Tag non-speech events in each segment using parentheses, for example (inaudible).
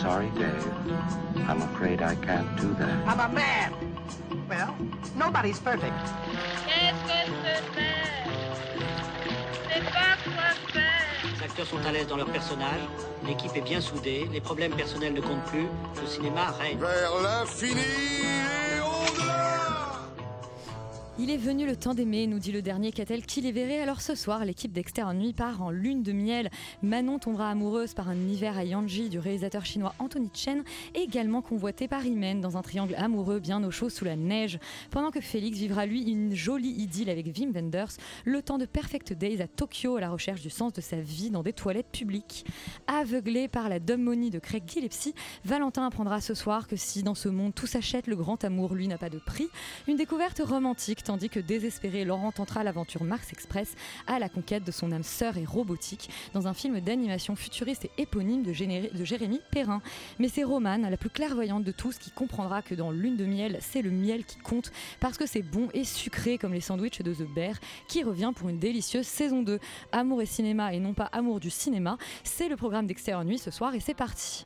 Sorry, Dave. I'm afraid I can't do that. I'm a man! Well, nobody's perfect. Qu'est-ce que c'est faire C'est pas quoi faire. Les acteurs sont à l'aise dans leur personnage, l'équipe est bien soudée, les problèmes personnels ne comptent plus, le cinéma règne. Vers l'infini Il est venu le temps d'aimer, nous dit le dernier Catel qui les verrait. Alors ce soir, l'équipe d'Exter en nuit part en lune de miel. Manon tombera amoureuse par un hiver à Yanji du réalisateur chinois Anthony Chen, également convoité par Imen dans un triangle amoureux bien au chaud sous la neige. Pendant que Félix vivra lui une jolie idylle avec Wim Wenders, le temps de Perfect Days à Tokyo à la recherche du sens de sa vie dans des toilettes publiques. Aveuglé par la dumbmonie de Craig Gillespie, Valentin apprendra ce soir que si dans ce monde tout s'achète, le grand amour lui n'a pas de prix. Une découverte romantique, tandis que désespéré, Laurent tentera l'aventure Mars Express à la conquête de son âme sœur et robotique dans un film d'animation futuriste et éponyme de, Jérémy Perrin. Mais c'est Romane, la plus clairvoyante de tous, qui comprendra que dans Lune de miel, c'est le miel qui compte parce que c'est bon et sucré comme les sandwichs de The Bear qui revient pour une délicieuse saison 2. Amour et cinéma et non pas amour du cinéma, c'est le programme d'Extérieur Nuit ce soir et c'est parti.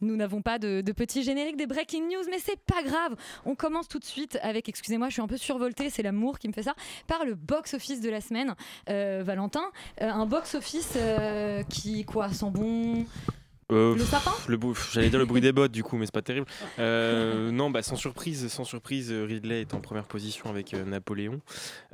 Nous n'avons pas de, petit générique des breaking news, mais c'est pas grave. On commence tout de suite avec, excusez-moi, je suis un peu survoltée, c'est l'amour qui me fait ça, par le box-office de la semaine. Euh, Valentin, euh, un box-office euh, qui, quoi, sent bon Euh, Le sapin le J'allais dire le bruit des bottes du coup, mais c'est pas terrible. Euh, non, bah sans surprise, sans surprise, Ridley est en première position avec euh, Napoléon.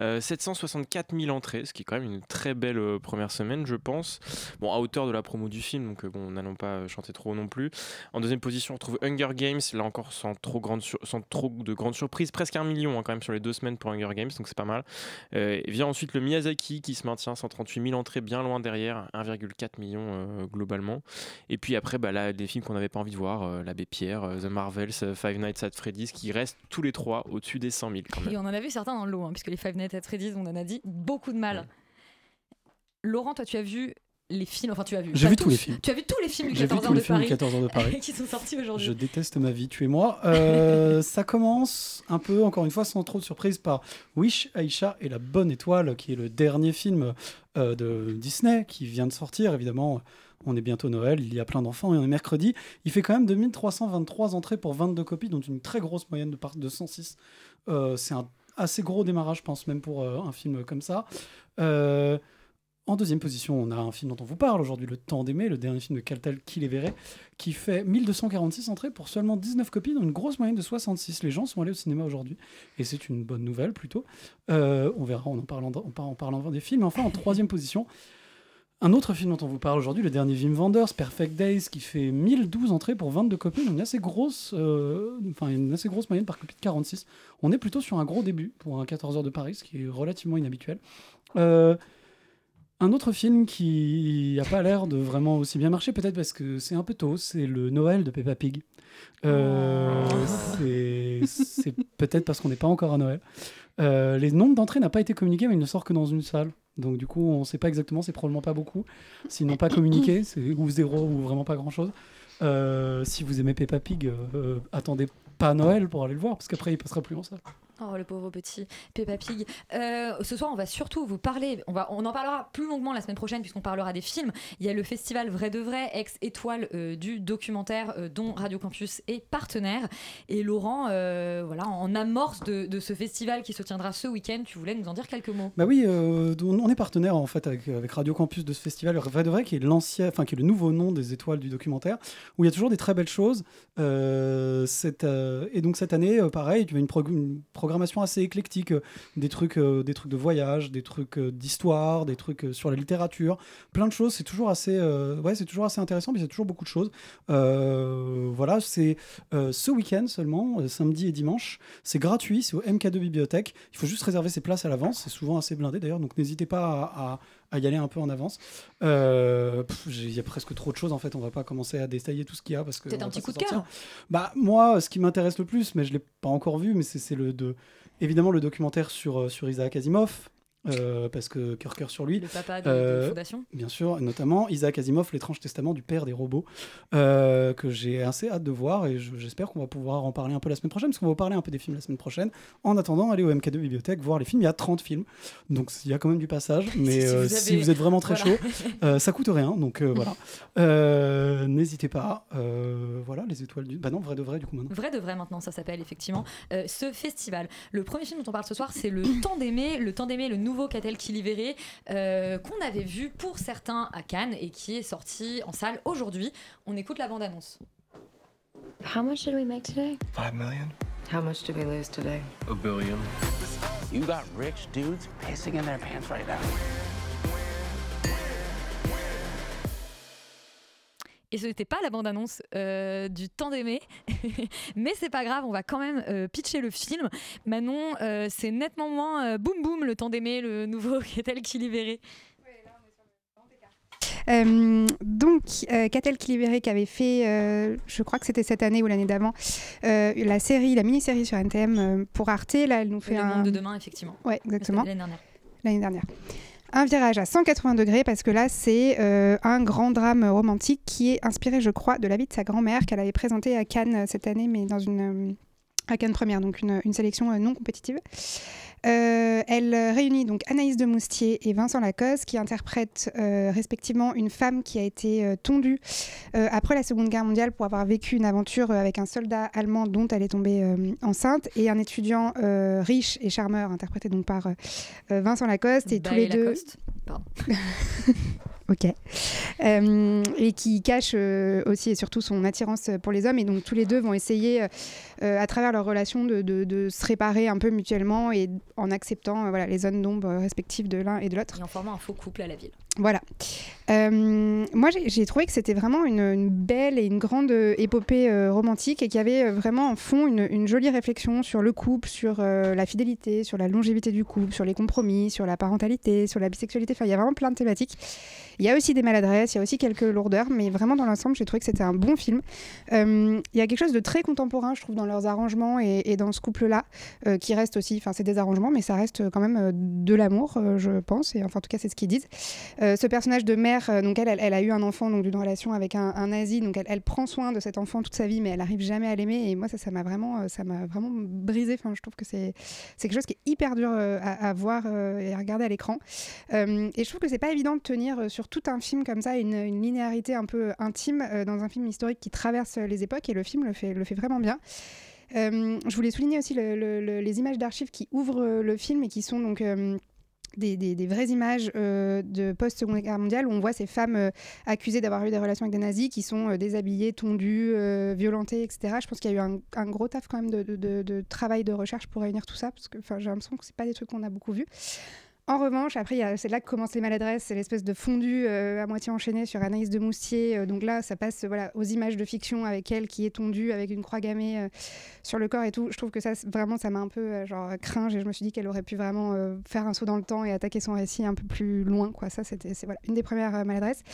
Euh, 764 000 entrées, ce qui est quand même une très belle première semaine, je pense. Bon, à hauteur de la promo du film, donc bon, n'allons pas chanter trop non plus. En deuxième position, on retrouve Hunger Games, là encore sans trop, grande sans trop de grandes surprises, presque un million hein, quand même sur les deux semaines pour Hunger Games, donc c'est pas mal. Et vient ensuite le Miyazaki qui se maintient 138 000 entrées, bien loin derrière, 1,4 million globalement. Et puis après, bah, là, des films qu'on n'avait pas envie de voir, euh, L'Abbé Pierre, euh, The Marvels, euh, Five Nights at Freddy's, qui restent tous les trois au-dessus des 100 000 quand même. Et on en a vu certains dans le lot, hein, puisque les Five Nights at Freddy's, on en a dit beaucoup de mal. Laurent, toi, tu as vu les films, enfin tu as vu. J'ai vu tous les films. Tu as vu tous les films du J'ai vu 14 tous heures les de films du Paris 14 heures de Paris. (laughs) qui sont sortis aujourd'hui. Je déteste ma vie, tuez-moi. Euh, (laughs) ça commence un peu, encore une fois, sans trop de surprise, par Wish, Aisha et la bonne étoile, qui est le dernier film euh, de Disney qui vient de sortir. Évidemment, on est bientôt Noël, il y a plein d'enfants et on est mercredi. Il fait quand même 2323 entrées pour 22 copies, dont une très grosse moyenne de, part de 106. Euh, C'est un assez gros démarrage, je pense, même pour euh, un film comme ça. Euh, en deuxième position, on a un film dont on vous parle aujourd'hui, Le Temps d'aimer, le dernier film de Caltel qui les verrait, qui fait 1246 entrées pour seulement 19 copies, dans une grosse moyenne de 66. Les gens sont allés au cinéma aujourd'hui, et c'est une bonne nouvelle plutôt. On verra en en parlant, en par- en parlant des films. Enfin, en troisième position, un autre film dont on vous parle aujourd'hui, le dernier Wim Wenders, Perfect Days, qui fait 1012 entrées pour 22 copies, une assez grosse, euh, une assez grosse moyenne par copie de 46. On est plutôt sur un gros début pour un 14 heures de Paris, ce qui est relativement inhabituel. Euh, un autre film qui n'a pas l'air de vraiment aussi bien marcher, peut-être parce que c'est un peu tôt, c'est le Noël de Peppa Pig. Euh, c'est- peut-être parce qu'on n'est pas encore à Noël. Les nombres d'entrées n'ont pas été communiqués, mais il ne sort que dans une salle. Donc du coup, on ne sait pas exactement, c'est probablement pas beaucoup. S'ils n'ont pas communiqué, (coughs) c'est ou zéro ou vraiment pas grand-chose. Euh, si vous aimez Peppa Pig, euh, euh, attendez pas Noël pour aller le voir, parce qu'après il passera plus en salle. Oh, le pauvre petit Peppa Pig. Euh, ce soir, on va surtout vous parler, on, va, on en parlera plus longuement la semaine prochaine puisqu'on parlera des films. Il y a le festival Vrai de Vrai, ex-étoile euh, du documentaire euh, dont Radio Campus est partenaire. Et Laurent, voilà, en amorce de, ce festival qui se tiendra ce week-end, tu voulais nous en dire quelques mots. Bah oui, on est partenaire en fait avec, Radio Campus de ce festival Vrai de Vrai, qui est l'ancien, enfin qui est le nouveau nom des étoiles du documentaire, où il y a toujours des très belles choses. Et donc cette année, pareil, tu as une, prog- programmation assez éclectique, euh, des trucs, euh, des trucs de voyage, des trucs euh, d'histoire, des trucs sur la littérature, plein de choses. C'est toujours assez, ouais, c'est toujours assez intéressant, mais c'est toujours beaucoup de choses. Voilà, c'est ce week-end seulement, samedi et dimanche. C'est gratuit, c'est au MK2 Bibliothèque. Il faut juste réserver ses places à l'avance. C'est souvent assez blindé d'ailleurs, donc n'hésitez pas à- à y aller un peu en avance. Euh, Il y a presque trop de choses en fait. On va pas commencer à détailler tout ce qu'il y a parce que Peut-être un petit coup de cœur. Bah moi, ce qui m'intéresse le plus, mais je l'ai pas encore vu, mais c'est c'est le de évidemment le documentaire sur euh, sur Isaac Asimov. Euh, parce que cœur cœur sur lui. Le papa de, de Euh, Fondation. Bien sûr, notamment Isaac Asimov, l'étrange testament du père des robots, euh, que j'ai assez hâte de voir et je- j'espère qu'on va pouvoir en parler un peu la semaine prochaine, parce qu'on va parler un peu des films la semaine prochaine. En attendant, allez au MK2 Bibliothèque voir les films. Il y a 30 films, donc il y a quand même du passage. (laughs) Mais Si vous si, avez- vous êtes vraiment très voilà. chaud, (laughs) ça coûte rien, donc (laughs) voilà. N'hésitez pas. Voilà, les étoiles du. Bah non, vrai de vrai, du coup, maintenant. Vrai de vrai maintenant, ça s'appelle effectivement ce festival. Le premier film dont on parle ce soir, c'est Le Temps d'aimer, Le Temps d'aimer, le nouveau Catel qui libéré, euh, qu'on avait vu pour certains à Cannes et qui est sorti en salle aujourd'hui. On écoute la bande-annonce. How much did we make today? Five million? How much did we lose today? A billion. You got rich dudes pissing in their pants right now. Et ce n'était pas la bande-annonce euh, du temps d'aimer, (laughs) mais c'est pas grave, on va quand même euh, pitcher le film. Manon, euh, c'est nettement moins boum boum le temps d'aimer, le nouveau (laughs) Catel qui libéré. Euh, donc, euh, Catel qui libéré qui avait fait, euh, je crois que c'était cette année ou l'année d'avant, la série, la mini-série sur NTM pour Arte. Là, elle nous fait Le un. monde de demain, effectivement. Ouais, exactement. L'année dernière. L'année dernière. Un virage à 180 degrés parce que là, c'est euh, un grand drame romantique qui est inspiré, je crois, de la vie de sa grand-mère qu'elle avait présenté à Cannes euh, cette année, mais dans une. euh, à Cannes première, donc une, sélection non compétitive. Euh, elle euh, réunit donc Anaïs de Moustier et Vincent Lacoste qui interprètent euh, respectivement une femme qui a été euh, tondue après la Seconde Guerre mondiale pour avoir vécu une aventure avec un soldat allemand dont elle est tombée enceinte et un étudiant riche et charmeur interprété donc par Vincent Lacoste et tous les deux. Pardon. (laughs) Ok. Euh, et qui cache euh, aussi et surtout son attirance pour les hommes. Et donc tous les deux vont essayer, euh, à travers leur relation, de, se réparer un peu mutuellement et en acceptant voilà, les zones d'ombre respectives de l'un et de l'autre. Et en formant un faux couple à la ville. Voilà. Euh, moi, j'ai- trouvé que c'était vraiment une, belle et une grande euh, épopée euh, romantique et qu'il y avait vraiment en fond une, jolie réflexion sur le couple, sur la fidélité, sur la longévité du couple, sur les compromis, sur la parentalité, sur la bisexualité. Enfin, il y a vraiment plein de thématiques. Il y a aussi des maladresses, il y a aussi quelques lourdeurs, mais vraiment dans l'ensemble, j'ai trouvé que c'était un bon film. Il y a quelque chose de très contemporain, je trouve, dans leurs arrangements et, et dans ce couple-là, qui reste aussi, enfin, c'est des arrangements, mais ça reste quand même de l'amour, je pense, et enfin, en tout cas, c'est ce qu'ils disent. Euh, ce personnage de mère, euh, donc elle, elle, a eu un enfant donc d'une relation avec un, un nazi, donc elle, prend soin de cet enfant toute sa vie, mais elle arrive jamais à l'aimer. Et moi, ça, ça m'a vraiment, euh, ça m'a vraiment brisé. Enfin, je trouve que c'est, quelque chose qui est hyper dur à, voir et à regarder à l'écran. Et je trouve que c'est pas évident de tenir sur tout un film comme ça une, une linéarité un peu intime dans un film historique qui traverse les époques. Et le film le fait, le fait vraiment bien. Je voulais souligner aussi le- le- le- les images d'archives qui ouvrent le film et qui sont donc des, vraies images euh, de post-seconde guerre mondiale où on voit ces femmes euh, accusées d'avoir eu des relations avec des nazis qui sont euh, déshabillées, tondues, violentées, etc. Je pense qu'il y a eu un, gros taf quand même de, travail de recherche pour réunir tout ça parce que j'ai l'impression que c'est pas des trucs qu'on a beaucoup vus. En revanche, après, c'est là que commencent les maladresses, c'est l'espèce de fondu euh, à moitié enchaîné sur Anaïs de Moustier. Euh, donc là, ça passe voilà, aux images de fiction avec elle qui est tondue avec une croix gammée euh, sur le corps et tout. Je trouve que ça, vraiment, ça m'a un peu genre cringe et je me suis dit qu'elle aurait pu vraiment faire un saut dans le temps et attaquer son récit un peu plus loin. Quoi. Ça, c'était une des premières maladresses.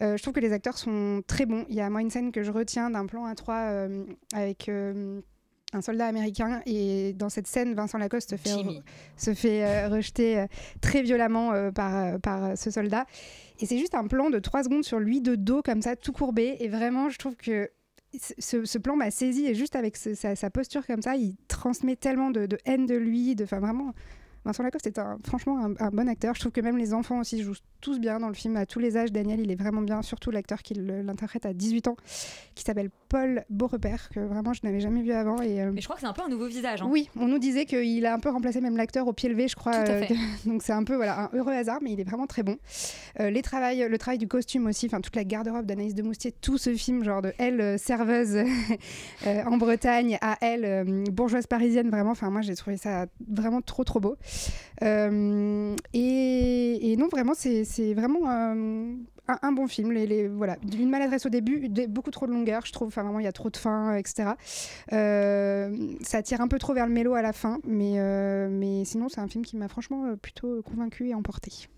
Je trouve que les acteurs sont très bons. Il y a moi une scène que je retiens d'un plan à trois avec. Un soldat américain et dans cette scène Vincent Lacoste se fait, se fait euh, rejeter euh, très violemment euh, par, par ce soldat. Et c'est juste un plan de trois secondes sur lui de dos comme ça tout courbé. Et vraiment je trouve que ce, ce plan m'a saisi et juste avec ce- sa, sa posture comme ça il transmet tellement de, de haine de lui de enfin vraiment Vincent Lacoste est un, franchement un, un bon acteur. Je trouve que même les enfants aussi jouent tous bien dans le film, à tous les âges. Daniel, il est vraiment bien, surtout l'acteur qui l'interprète à 18 ans, qui s'appelle Paul Beaurepaire, que vraiment je n'avais jamais vu avant. Et, euh, Mais je crois que c'est un peu un nouveau visage. hein. oui, on nous disait qu'il a un peu remplacé même l'acteur au pied levé, je crois. Tout à euh, fait. (laughs) donc c'est un peu voilà, un heureux hasard, mais il est vraiment très bon. Euh, les travails, le travail du costume aussi, enfin toute la garde-robe d'Anaïs de Moustier, tout ce film, genre de elle, serveuse (laughs) en Bretagne, à elle, bourgeoise parisienne, vraiment, enfin moi j'ai trouvé ça vraiment trop trop beau. Euh, et, non, vraiment, c'est vraiment un, bon film. Voilà, une maladresse au début, beaucoup trop de longueur, je trouve. Enfin, vraiment, il y a trop de fin, euh, etc. Euh, ça tire un peu trop vers le mélo à la fin, mais, mais sinon, c'est un film qui m'a franchement plutôt convaincue et emportée.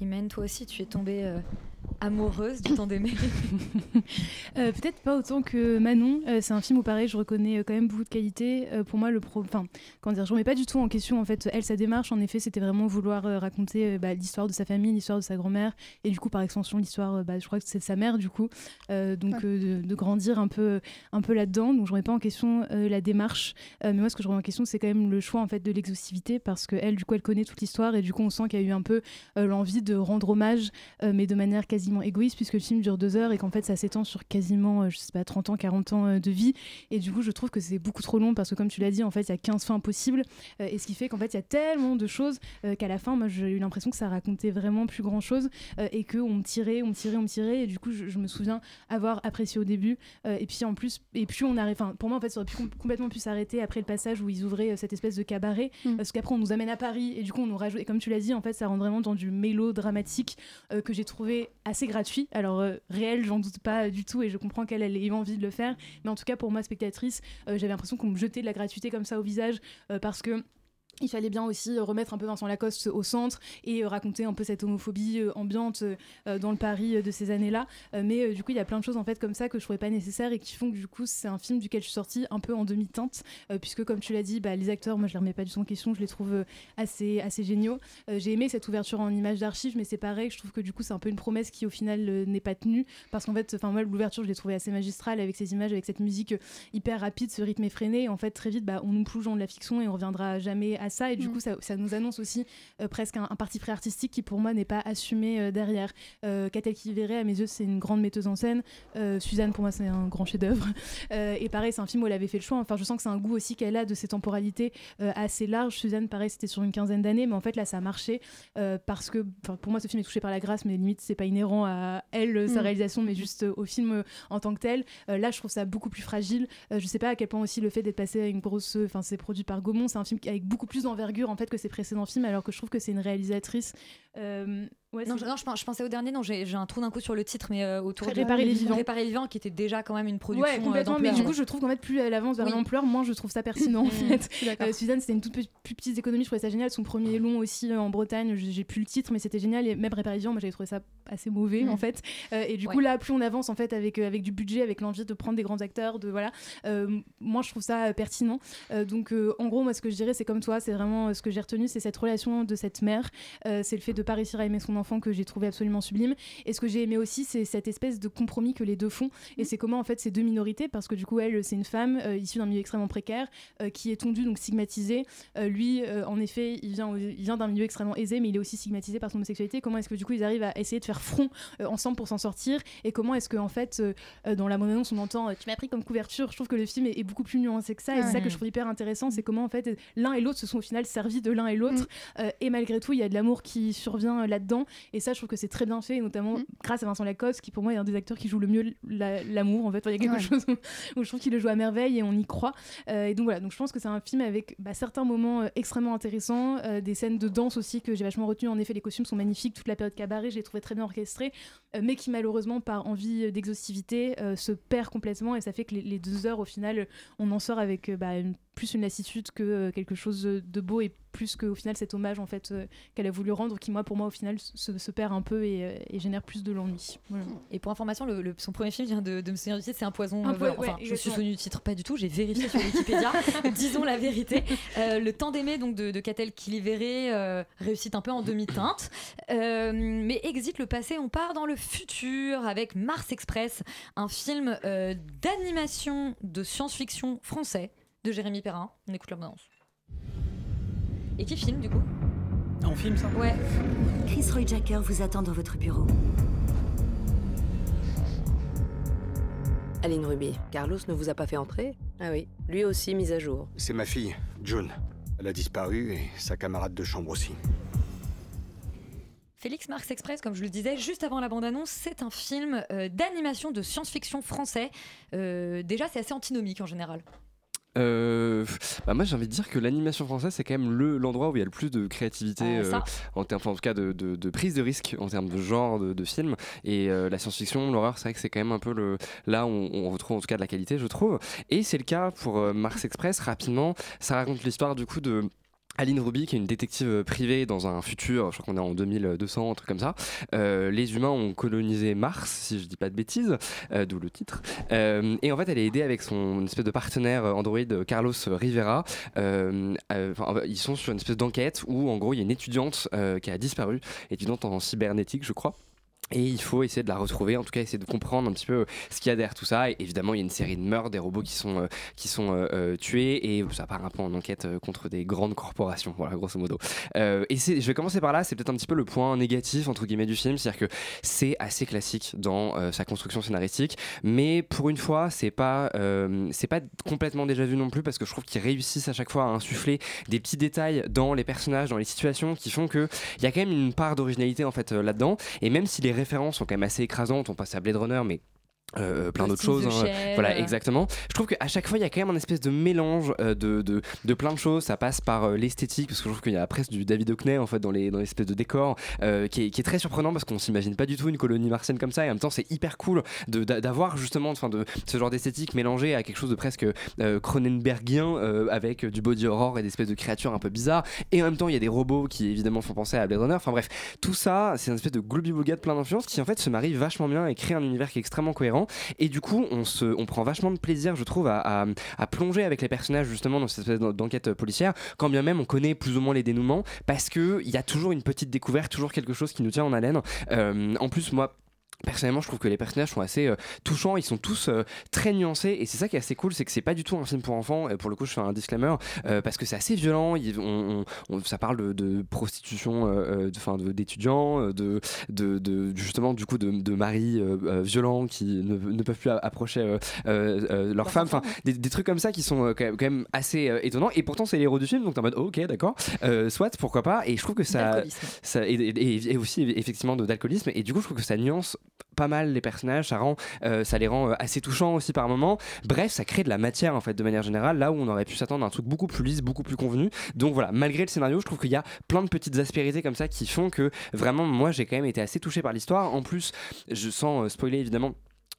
Imen, toi aussi, tu es tombée euh, amoureuse du temps d'aimer. (laughs) Euh, Peut-être pas autant que Manon. Euh, c'est un film où pareil, je reconnais euh, quand même beaucoup de qualités. Pour moi, le pro, enfin, comment dire, je remets pas du tout en question en fait elle sa démarche. En effet, c'était vraiment vouloir raconter bah, l'histoire de sa famille, l'histoire de sa grand-mère et du coup par extension l'histoire, bah, je crois que c'est de sa mère du coup. Donc Ouais. de, de grandir un peu, un peu là-dedans. Donc je remets pas en question la démarche. Mais moi, ce que je remets en question, c'est quand même le choix en fait de l'exhaustivité parce que elle, du coup, elle connaît toute l'histoire et du coup, on sent qu'il y a eu un peu l'envie de rendre hommage, euh, mais de manière quasiment égoïste, puisque le film dure deux heures et qu'en fait, ça s'étend sur quasiment, euh, je sais pas, 30 ans, 40 ans euh, de vie. Et du coup, je trouve que c'est beaucoup trop long parce que, comme tu l'as dit, en fait, il y a 15 fins possibles. et ce qui fait qu'en fait, il y a tellement de choses qu'à la fin, moi, j'ai eu l'impression que ça racontait vraiment plus grand chose et qu'on me tirait, on me tirait, on me tirait. Et du coup, je, je me souviens avoir apprécié au début. et puis, en plus, et puis on arrive, enfin, pour moi, en fait, ça aurait pu com- complètement pu s'arrêter après le passage où ils ouvraient cette espèce de cabaret. Mm. Parce qu'après, on nous amène à Paris et du coup, on nous rajoute. Et comme tu l'as dit, en fait, ça rentre vraiment dans du mélodramatique euh, que j'ai trouvé assez gratuit. Alors, euh, réel, j'en doute pas du tout et je comprends qu'elle elle ait eu envie de le faire. Mais en tout cas, pour moi, spectatrice, euh, j'avais l'impression qu'on me jetait de la gratuité comme ça au visage euh, parce que. Il fallait bien aussi euh, remettre un peu Vincent Lacoste au centre et euh, raconter un peu cette homophobie euh, ambiante dans le Paris de ces années-là. Mais du coup, il y a plein de choses en fait comme ça que je trouvais pas nécessaires et qui font que du coup, c'est un film duquel je suis sortie un peu en demi-teinte, puisque comme tu l'as dit, bah, les acteurs, moi je les remets pas du tout en question, je les trouve assez, assez géniaux. J'ai aimé cette ouverture en images d'archives, mais c'est pareil, je trouve que du coup, c'est un peu une promesse qui au final n'est pas tenue, parce qu'en fait, enfin moi, l'ouverture, je l'ai trouvée assez magistrale avec ces images, avec cette musique hyper rapide, ce rythme effréné. Et en fait, très vite, bah, on nous plonge dans de la fiction et on reviendra jamais à ça. Et du Mm. coup, ça, ça nous annonce aussi euh, presque un, un parti pris artistique qui, pour moi, n'est pas assumé euh, derrière. Euh, Catel qui verrait, à mes yeux, c'est une grande metteuse en scène. Euh, Suzanne, pour moi, c'est un grand chef-d'œuvre. (laughs) Et pareil, c'est un film où elle avait fait le choix. Enfin, je sens que c'est un goût aussi qu'elle a de ces temporalités assez larges. Suzanne, pareil, c'était sur une quinzaine d'années, mais en fait, là, ça a marché parce que, pour moi, ce film est touché par la grâce, mais limite, c'est pas inhérent à elle, sa Mm. réalisation, mais juste au film en tant que tel. Là, je trouve ça beaucoup plus fragile. Je sais pas à quel point aussi le fait d'être passé à une grosse, enfin, c'est produit par Gaumont, c'est un film avec beaucoup plus d'envergure en fait que ses précédents films, alors que je trouve que c'est une réalisatrice. euh, ouais, Non, je, non, je, pen- je pensais au dernier, non, j'ai un trou d'un coup sur le titre, mais euh, autour de Réparer les vivants. Réparer les vivants, qui était déjà quand même une production. Ouais, euh, complètement. mais du coup, je trouve qu'en fait, plus elle avance vers Oui. l'ampleur, moins je trouve ça pertinent en (laughs) Mm, fait. Euh, Suzanne, c'était une toute plus petite économie, je trouvais ça génial. Son premier long aussi euh, en Bretagne, j'ai plus le titre, mais c'était génial. Et même Réparation, moi j'avais trouvé ça assez mauvais Mm. en fait. Euh, et du coup, Ouais. là, plus on avance en fait avec, euh, avec du budget, avec l'envie de prendre des grands acteurs, de voilà, euh, moi je trouve ça euh, pertinent. Euh, donc euh, en gros, moi ce que je dirais, c'est comme toi, c'est vraiment euh, ce que j'ai retenu, c'est cette relation de cette mère, Euh, c'est le fait de pas réussir à aimer son enfant que j'ai trouvé absolument sublime. Et ce que j'ai aimé aussi, c'est cette espèce de compromis que les deux font. Et c'est comment en fait ces deux minorités, parce que du coup elle, c'est une femme euh, issue d'un milieu extrêmement précaire, euh, qui est tondue donc stigmatisée. Euh, lui, en effet, il vient, il vient d'un milieu extrêmement aisé, mais il est aussi stigmatisé par son homosexualité. Comment est-ce que du coup ils arrivent à essayer de faire front ensemble pour s'en sortir? Et comment est-ce que en fait dans la bande annonce on entend tu m'as pris comme couverture Je trouve que le film est, est beaucoup plus nuancé que ça, et c'est ça que je trouve hyper intéressant, c'est comment en fait l'un et l'autre se sont au final servis de l'un et l'autre, Euh, et malgré tout il y a de l'amour qui survient là-dedans, et ça je trouve que c'est très bien fait, notamment grâce à Vincent Lacoste qui pour moi est un des acteurs qui joue le mieux la- l'amour en fait. Enfin, il y a quelque Ouais. chose où, où je trouve qu'il le joue à merveille et on y croit. Euh, et donc voilà, donc je pense que c'est un film avec bah, certains moments euh, extrêmement intéressants, euh, des scènes de danse aussi que j'ai vachement retenu. En effet, les costumes sont magnifiques, toute la période cabaret, je l'ai trouvé très bien orchestré, euh, mais qui malheureusement par envie d'exhaustivité se perd complètement et ça fait que les, les deux heures au final, on en sort avec bah, une- plus une lassitude que euh, quelque chose de beau et plus qu'au final cet hommage en fait euh, qu'elle a voulu rendre qui moi pour moi au final se, se perd un peu et, euh, et génère plus de l'ennui. Voilà. Et pour information, le, le- son premier film vient de, de me souvenir du titre, c'est Un poison. Un euh, ouais, enfin, je suis exactement. souvenu du titre, pas du tout, j'ai vérifié sur Wikipédia. (laughs) Disons la vérité. Euh, le temps d'aimer donc de, de Catel Kiliveré euh, réussit un peu en demi-teinte. Mais exit le passé, on part dans le futur avec Mars Express, un film d'animation de science-fiction français de Jérémy Perrin. On écoute la bande Et qui filme du coup? En film, ça? Ouais. Chris Roy Jacker vous attend dans votre bureau. Aline Ruby, Carlos ne vous a pas fait entrer? Ah oui, lui aussi mise à jour. C'est ma fille, June. Elle a disparu et sa camarade de chambre aussi. Félix Marx Express, comme je le disais juste avant la bande-annonce, c'est un film euh, d'animation de science-fiction français. Euh, déjà, c'est assez antinomique en général. Euh, bah moi j'ai envie de dire que l'animation française c'est quand même le- l'endroit où il y a le plus de créativité euh, en termes enfin, en tout cas de, de- de prise de risque en termes de genre de, de film. Et euh, la science-fiction l'horreur c'est vrai que c'est quand même un peu le là où on, on retrouve en tout cas de la qualité je trouve. Et c'est le cas pour euh, Mars Express rapidement. Ça raconte l'histoire du coup de Aline Ruby, qui est une détective euh, privée dans un futur, je crois qu'on est en 2200, un truc comme ça. Euh, les humains ont colonisé Mars, si je dis pas de bêtises, euh, d'où le titre. Et en fait, elle est aidée avec son espèce de partenaire Android, Carlos Rivera. Ils sont sur une espèce d'enquête où, en gros, il y a une étudiante qui a disparu, étudiante en cybernétique, je crois. Et il faut essayer de la retrouver, en tout cas essayer de comprendre un petit peu ce qu'il y a derrière tout ça. Et évidemment, il y a une série de meurtres, des robots qui sont, euh, qui sont euh, euh, tués, et ça part un peu en enquête euh, contre des grandes corporations, voilà, grosso modo. Euh, et je vais commencer par là, c'est peut-être un petit peu le point négatif, entre guillemets, du film, c'est-à-dire que c'est assez classique dans euh, sa construction scénaristique, mais pour une fois, c'est pas, euh, pas complètement déjà vu non plus, parce que je trouve qu'ils réussissent à chaque fois à insuffler des petits détails dans les personnages, dans les situations, qui font que il y a quand même une part d'originalité en fait euh, là-dedans, et même références sont quand même assez écrasantes, on passe à Blade Runner, mais euh, plein d'autres choses. hein. Voilà, exactement. Je trouve qu'à chaque fois, il y a quand même un espèce de mélange euh, de, de, de plein de choses. Ça passe par euh, l'esthétique, parce que je trouve qu'il y a presque du David Hockney en fait dans les dans l'espèce de décor, qui, est, qui est très surprenant parce qu'on s'imagine pas du tout une colonie martienne comme ça. Et en même temps, c'est hyper cool d'avoir justement, enfin, de ce genre d'esthétique mélangé à quelque chose de presque Cronenbergien avec du body horror et des espèces de créatures un peu bizarres. Et en même temps, il y a des robots qui évidemment font penser à Blade Runner. Enfin bref, tout ça, c'est une espèce de gloobie de plein d'influences qui en fait se marie vachement bien et crée un univers qui est extrêmement cohérent. Et du coup, on, prend vachement de plaisir, je trouve, à, plonger avec les personnages justement dans cette espèce d'en- d'enquête policière, quand bien même on connaît plus ou moins les dénouements, parce que il y a toujours une petite découverte, toujours quelque chose qui nous tient en haleine. Euh, en plus, moi. Personnellement, je trouve que les personnages sont assez euh, touchants, ils sont tous euh, très nuancés et c'est ça qui est assez cool, c'est que c'est pas du tout un film pour enfants. Et pour le coup, je fais un disclaimer euh, parce que c'est assez violent. il- on- on- on- ça parle de, de prostitution, enfin d'étudiants, de, de, de- justement du coup de, de maris violents qui ne, ne peuvent plus approcher leurs femmes. Enfin, des, des trucs comme ça qui sont quand même, assez étonnants. Et pourtant, c'est les héros du film, donc t'es en mode oh, ok, d'accord, soit, pourquoi pas. Et je trouve que ça, et, et- et aussi effectivement de- d'alcoolisme. Et du coup, je trouve que ça nuance pas mal les personnages, ça euh, les rend euh, assez touchants aussi par moments. Bref, ça crée de la matière en fait de manière générale, là où on aurait pu s'attendre à un truc beaucoup plus lisse, beaucoup plus convenu. Donc voilà, malgré le scénario, je trouve qu'il y a plein de petites aspérités comme ça qui font que vraiment, moi, j'ai quand même été assez touché par l'histoire. En plus, je sens euh, spoiler évidemment.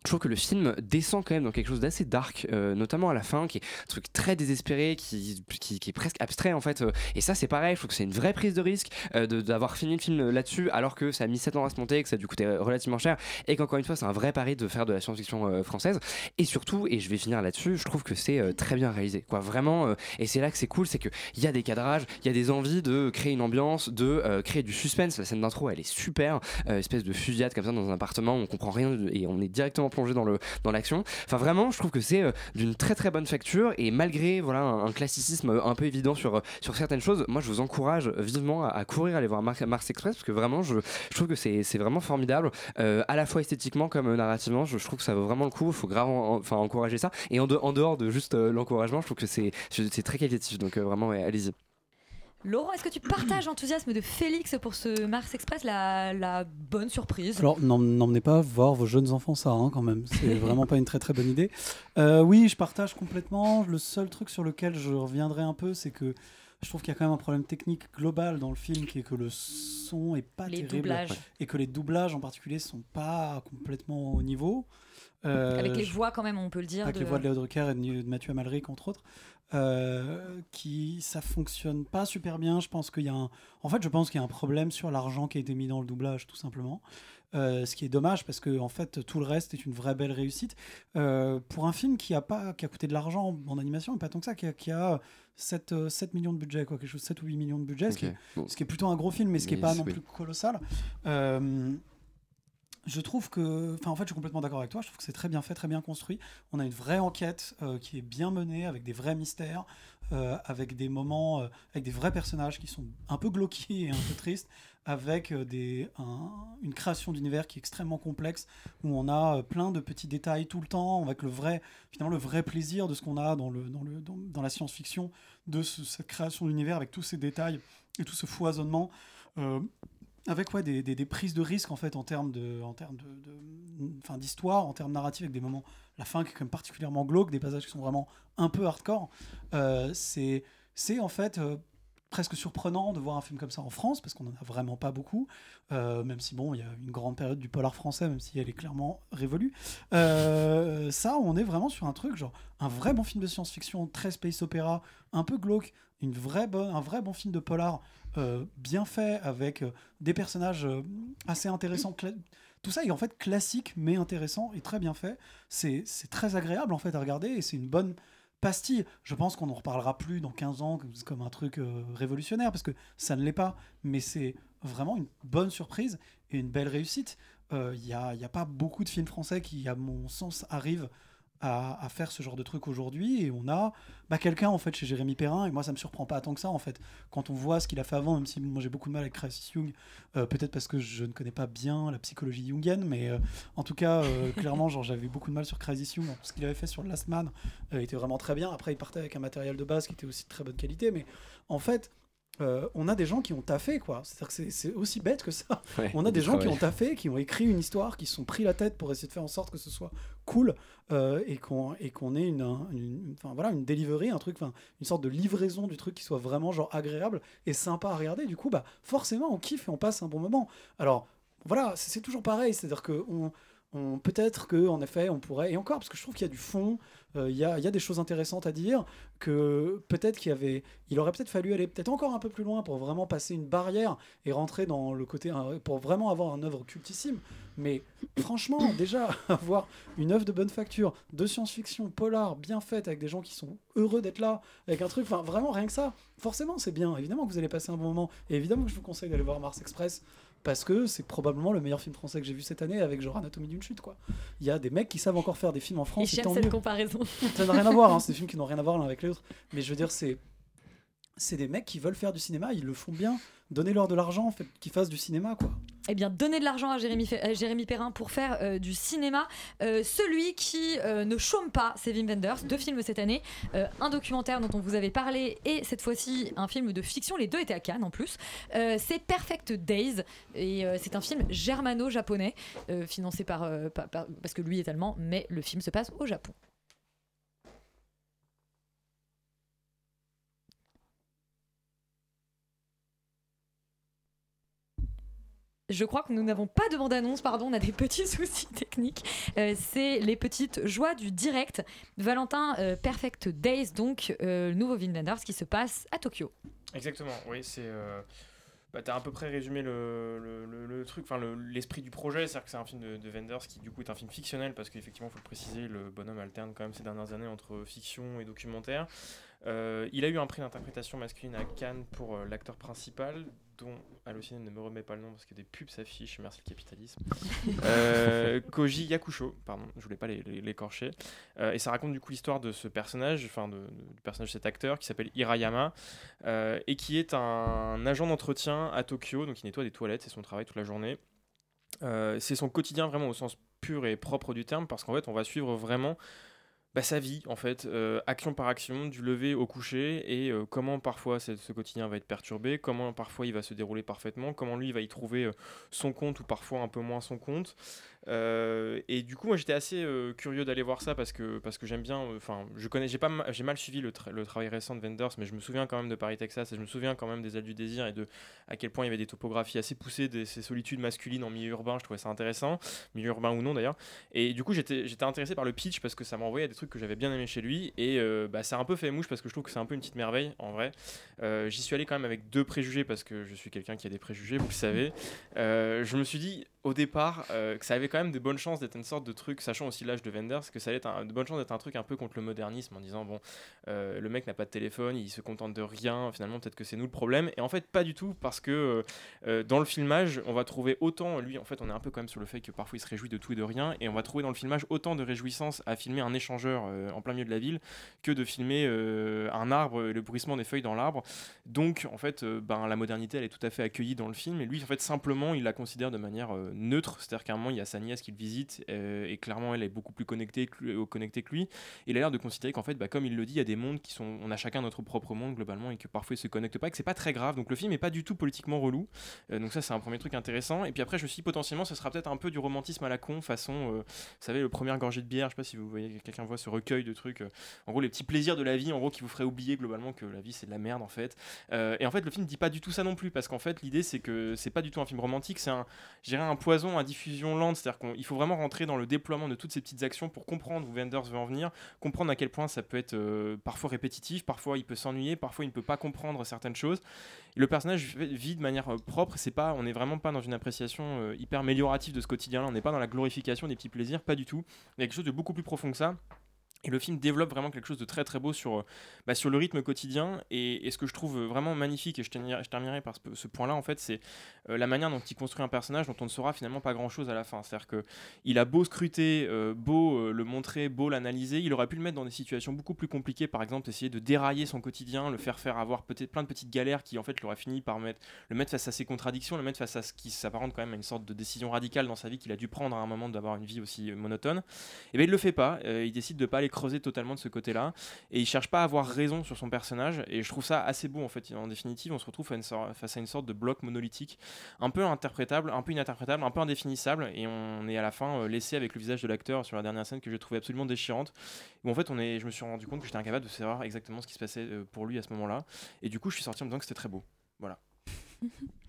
Je trouve que le film descend quand même dans quelque chose d'assez dark, euh, notamment à la fin, qui est un truc très désespéré, qui, qui, est presque abstrait en fait. euh, Et ça, c'est pareil, je trouve que c'est une vraie prise de risque euh, d'avoir fini le film là-dessus, alors que ça a mis 7 ans à se monter, que ça a dû coûter relativement cher, et qu'encore une fois, c'est un vrai pari de faire de la science-fiction euh, française. Et surtout, et je vais finir là-dessus, je trouve que c'est euh, très bien réalisé. Quoi, vraiment, euh, et c'est là que c'est cool, c'est qu'il y a des cadrages, il y a des envies de créer une ambiance, de euh, créer du suspense. La scène d'intro, elle est super, euh, espèce de fusillade comme ça dans un appartement, on comprend rien et on est directement plongé dans le dans l'action. Enfin, vraiment, je trouve que c'est euh, d'une très très bonne facture et malgré voilà un, un classicisme un peu évident sur euh, sur certaines choses, moi je vous encourage vivement à, à courir aller voir Mar- Mars Express parce que vraiment je, trouve que c'est vraiment formidable euh, à la fois esthétiquement comme euh, narrativement. Je, trouve que ça vaut vraiment le coup. Il faut grave encourager ça et en, de- en dehors de juste euh, l'encouragement, je trouve que c'est c'est très qualitatif. Donc euh, vraiment, allez-y. Laurent, est-ce que tu partages l'enthousiasme de Félix pour ce Mars Express, la, la bonne surprise? Alors, n'em- n'emmenez pas voir vos jeunes enfants ça, hein, quand même. C'est (laughs) vraiment pas une très très bonne idée. Euh, oui, je partage complètement. Le seul truc sur lequel je reviendrai un peu, c'est que je trouve qu'il y a quand même un problème technique global dans le film, qui est que le son est pas Les terrible doublages. et que les doublages en particulier sont pas complètement au niveau. Euh, Avec les voix quand même, on peut le dire. avec de- les voix de Léo Drucker et de, de Mathieu Amalric entre autres, euh, qui ça fonctionne pas super bien. Je pense qu'il y a un, en fait, je pense qu'il y a un problème sur l'argent qui a été mis dans le doublage, tout simplement. Euh, ce qui est dommage parce que en fait tout le reste est une vraie belle réussite Euh, pour un film qui a pas qui a coûté de l'argent en animation et pas tant que ça qui a, qui a 7, euh, 7 millions de budget quoi quelque chose 7 ou 8 millions de budget ce, qui est, bon. ce qui est plutôt un gros film mais ce qui est Mais pas non plus colossal je trouve que, enfin en fait, je suis complètement d'accord avec toi. Je trouve que c'est très bien fait, très bien construit. On a une vraie enquête euh, qui est bien menée avec des vrais mystères. Euh, avec des moments, euh, avec des vrais personnages qui sont un peu glauques et un peu tristes, avec euh, des, un- une création d'univers qui est extrêmement complexe, où on a plein de petits détails tout le temps, avec le vrai, finalement, le vrai plaisir de ce qu'on a dans, le, dans, le, dans, la science-fiction, de ce- cette création d'univers avec tous ces détails et tout ce foisonnement. avec ouais, des, des- prises de risque en fait en termes de en termes de, d'histoire en termes narratifs avec des moments la fin qui est quand même particulièrement glauque des passages qui sont vraiment un peu hardcore Euh, c'est en fait euh, presque surprenant de voir un film comme ça en France parce qu'on n'en a vraiment pas beaucoup Euh, même si bon il y a une grande période du polar français même si elle est clairement révolue. Ça on est vraiment sur un truc genre un vrai bon film de science-fiction très space opéra un peu glauque une vraie bonne, un vrai bon film de polar bien fait avec des personnages assez intéressants tout ça est en fait classique mais intéressant et très bien fait c'est très agréable en fait à regarder et c'est une bonne pastille. Je pense qu'on n'en reparlera plus dans 15 ans comme- un truc euh, révolutionnaire, parce que ça ne l'est pas, mais c'est vraiment une bonne surprise et une belle réussite. Il n'y a, y a pas beaucoup de films français qui, à mon sens, arrivent à, à faire ce genre de truc aujourd'hui, et on a bah, quelqu'un en fait chez Jérémy Perrin, et moi ça me surprend pas tant que ça en fait, quand on voit ce qu'il a fait avant, même si moi j'ai beaucoup de mal avec Crisis Jung, euh, peut-être parce que je ne connais pas bien la psychologie jungienne, mais euh, en tout cas, euh, (laughs) clairement, genre, j'avais beaucoup de mal sur Crisis Jung. Ce qu'il avait fait sur Last Man était vraiment très bien. Après, il partait avec un matériel de base qui était aussi de très bonne qualité, mais en fait, euh, on a des gens qui ont taffé, quoi. C'est-à-dire que c'est- aussi bête que ça. (laughs) Ouais, on a des gens qui ont taffé, qui ont écrit une histoire, qui se sont pris la tête pour essayer de faire en sorte que ce soit cool euh, et qu'on ait une, un- une- enfin voilà une delivery, un truc, une sorte de livraison du truc qui soit vraiment genre agréable et sympa à regarder. Du coup, bah forcément on kiffe et on passe un bon moment. Alors voilà, c'est toujours pareil, c'est-à-dire que on- peut-être que en effet on pourrait et encore parce que je trouve qu'il y a du fond, euh, il y, a, y a des choses intéressantes à dire que peut-être qu'il y avait, il aurait peut-être fallu aller peut-être encore un peu plus loin pour vraiment passer une barrière et rentrer dans le côté pour vraiment avoir une œuvre cultissime. Mais franchement, (coughs) déjà (laughs) avoir une œuvre de bonne facture, de science-fiction, polar, bien faite avec des gens qui sont heureux d'être là, avec un truc, enfin vraiment rien que ça, forcément c'est bien. Évidemment que vous allez passer un bon moment et évidemment que je vous conseille d'aller voir Mars Express parce que c'est probablement le meilleur film français que j'ai vu cette année avec genre Anatomie d'une chute quoi. Il y a des mecs qui savent encore faire des films en France. et j'aime cette mieux. comparaison. Ça n'a rien à voir, hein, c'est des films qui n'ont rien à voir l'un avec l'autre. Mais je veux dire, c'est c'est des mecs qui veulent faire du cinéma, ils le font bien. Donnez-leur de l'argent, qu'ils fassent du cinéma, quoi. Eh bien, donnez de l'argent à Jérémy, Perrin pour faire euh, du cinéma. Euh, celui qui euh, ne chôme pas, c'est Wim Wenders. Deux films cette année. Un documentaire dont on vous avait parlé et cette fois-ci un film de fiction. Les deux étaient à Cannes en plus. C'est Perfect Days et c'est un film germano-japonais financé par- parce que lui est allemand, mais le film se passe au Japon. Je crois que nous n'avons pas de bande-annonce, pardon, on a des petits (laughs) soucis techniques. Euh, c'est les petites joies du direct. Valentin euh, Perfect Days, donc euh, le nouveau Vin Wenders qui se passe à Tokyo. Exactement, oui, c'est. Bah, t'as à peu près résumé le, truc, enfin le- l'esprit du projet, c'est-à-dire que c'est un film de, de Wenders qui du coup est un film fictionnel parce qu'effectivement, il faut le préciser, le bonhomme alterne quand même ces dernières années entre fiction et documentaire. Il a eu un prix d'interprétation masculine à Cannes pour l'acteur principal, dont Allociné ne me remet pas le nom parce que des pubs s'affichent, merci le capitalisme. (laughs) Euh, Koji Yakusho, pardon, je voulais pas l'écorcher. Euh, et ça raconte du coup l'histoire de ce personnage, enfin de, du personnage de cet acteur qui s'appelle Hirayama euh, et qui est un agent d'entretien à Tokyo, donc il nettoie des toilettes, c'est son travail toute la journée. Euh, c'est son quotidien vraiment au sens pur et propre du terme parce qu'en fait on va suivre vraiment bah, sa vie en fait, euh, action par action, du lever au coucher et euh, comment parfois ce, quotidien va être perturbé, comment parfois il va se dérouler parfaitement, comment lui il va y trouver euh, son compte ou parfois un peu moins son compte. Euh, et du coup moi j'étais assez euh, curieux d'aller voir ça parce que, parce que j'aime bien, euh, enfin je connais, j'ai, pas, j'ai mal suivi le, tra- le travail récent de Wenders mais je me souviens quand même de Paris Texas et je me souviens quand même des ailes du désir et de à quel point il y avait des topographies assez poussées de ces solitudes masculines en milieu urbain, je trouvais ça intéressant, milieu urbain ou non d'ailleurs. Et du coup, j'étais intéressé par le pitch parce que ça m'envoyait des trucs que j'avais bien aimé chez lui. Et bah, ça a un peu fait mouche parce que je trouve que c'est un peu une petite merveille en vrai. J'y suis allé quand même avec deux préjugés parce que je suis quelqu'un qui a des préjugés, vous le savez. Je me suis dit, au départ euh, que ça avait quand même de bonnes chances d'être une sorte de truc, sachant aussi l'âge de Wenders, que ça allait être un- de bonnes chances d'être un truc un peu contre le modernisme en disant bon, euh, le mec n'a pas de téléphone, il se contente de rien, finalement peut-être que c'est nous le problème. Et en fait, pas du tout, parce que euh, dans le filmage, on va trouver autant, lui en fait, on est un peu quand même sur le fait que parfois il se réjouit de tout et de rien, et on va trouver dans le filmage autant de réjouissance à filmer un échangeur en plein milieu de la ville que de filmer un arbre, le bruissement des feuilles dans l'arbre. Donc en fait, ben, la modernité, elle est tout à fait accueillie dans le film, et lui en fait simplement, il la considère de manière neutre, c'est-à-dire qu'à un moment, il y a sa nièce qu'il visite, euh, et clairement, elle est beaucoup plus connectée que lui, euh, connectée que lui. Il a l'air de considérer qu'en fait, bah, comme il le dit, il y a des mondes qui sont, on a chacun notre propre monde globalement, et que parfois ils se connectent pas, et que c'est pas très grave. Donc le film est pas du tout politiquement relou. Euh, donc ça, c'est un premier truc intéressant. Et puis après, je me suis dit, potentiellement, ce sera peut-être un peu du romantisme à la con, façon, vous savez, le premier gorgée de bière. Je sais pas si vous voyez, quelqu'un voit ce recueil de trucs. en gros, les petits plaisirs de la vie, en gros, qui vous feraient oublier globalement que la vie c'est de la merde en fait. Et en fait, le film dit pas du tout ça non plus, parce qu'en fait, l'idée c'est que c'est pas du tout un film romantique, c'est un, un poison à diffusion lente, c'est-à-dire qu'il faut vraiment rentrer dans le déploiement de toutes ces petites actions pour comprendre où Wenders veut en venir, comprendre à quel point ça peut être euh, parfois répétitif, parfois il peut s'ennuyer, parfois il ne peut pas comprendre certaines choses. Le personnage vit de manière euh, propre, c'est pas, on n'est vraiment pas dans une appréciation euh, hyper améliorative de ce quotidien-là, on n'est pas dans la glorification des petits plaisirs, pas du tout. Il y a quelque chose de beaucoup plus profond que ça. Et le film développe vraiment quelque chose de très très beau sur, euh, bah, sur le rythme quotidien. Et, ce que je trouve vraiment magnifique, et je terminerai, par ce, point-là, en fait, c'est euh, la manière dont il construit un personnage dont on ne saura finalement pas grand-chose à la fin. C'est-à-dire qu'il a beau scruter, euh, beau le montrer, beau l'analyser, il aurait pu le mettre dans des situations beaucoup plus compliquées, par exemple essayer de dérailler son quotidien, le faire faire avoir peut-être plein de petites galères qui en fait l'auraient fini par mettre, le mettre face à ses contradictions, le mettre face à ce qui s'apparente quand même à une sorte de décision radicale dans sa vie qu'il a dû prendre à un moment d'avoir une vie aussi monotone. Et bien il le fait pas, il décide de pas aller creuser totalement de ce côté-là, et il cherche pas à avoir raison sur son personnage, et je trouve ça assez beau en fait. En définitive, on se retrouve face à une sorte de bloc monolithique, un peu interprétable, un peu ininterprétable, un peu indéfinissable, et on est à la fin euh, laissé avec le visage de l'acteur sur la dernière scène que j'ai trouvé absolument déchirante. Où en fait, on est, je me suis rendu compte que j'étais incapable de savoir exactement ce qui se passait euh, pour lui à ce moment-là, et du coup, je suis sorti en me disant que c'était très beau. Voilà.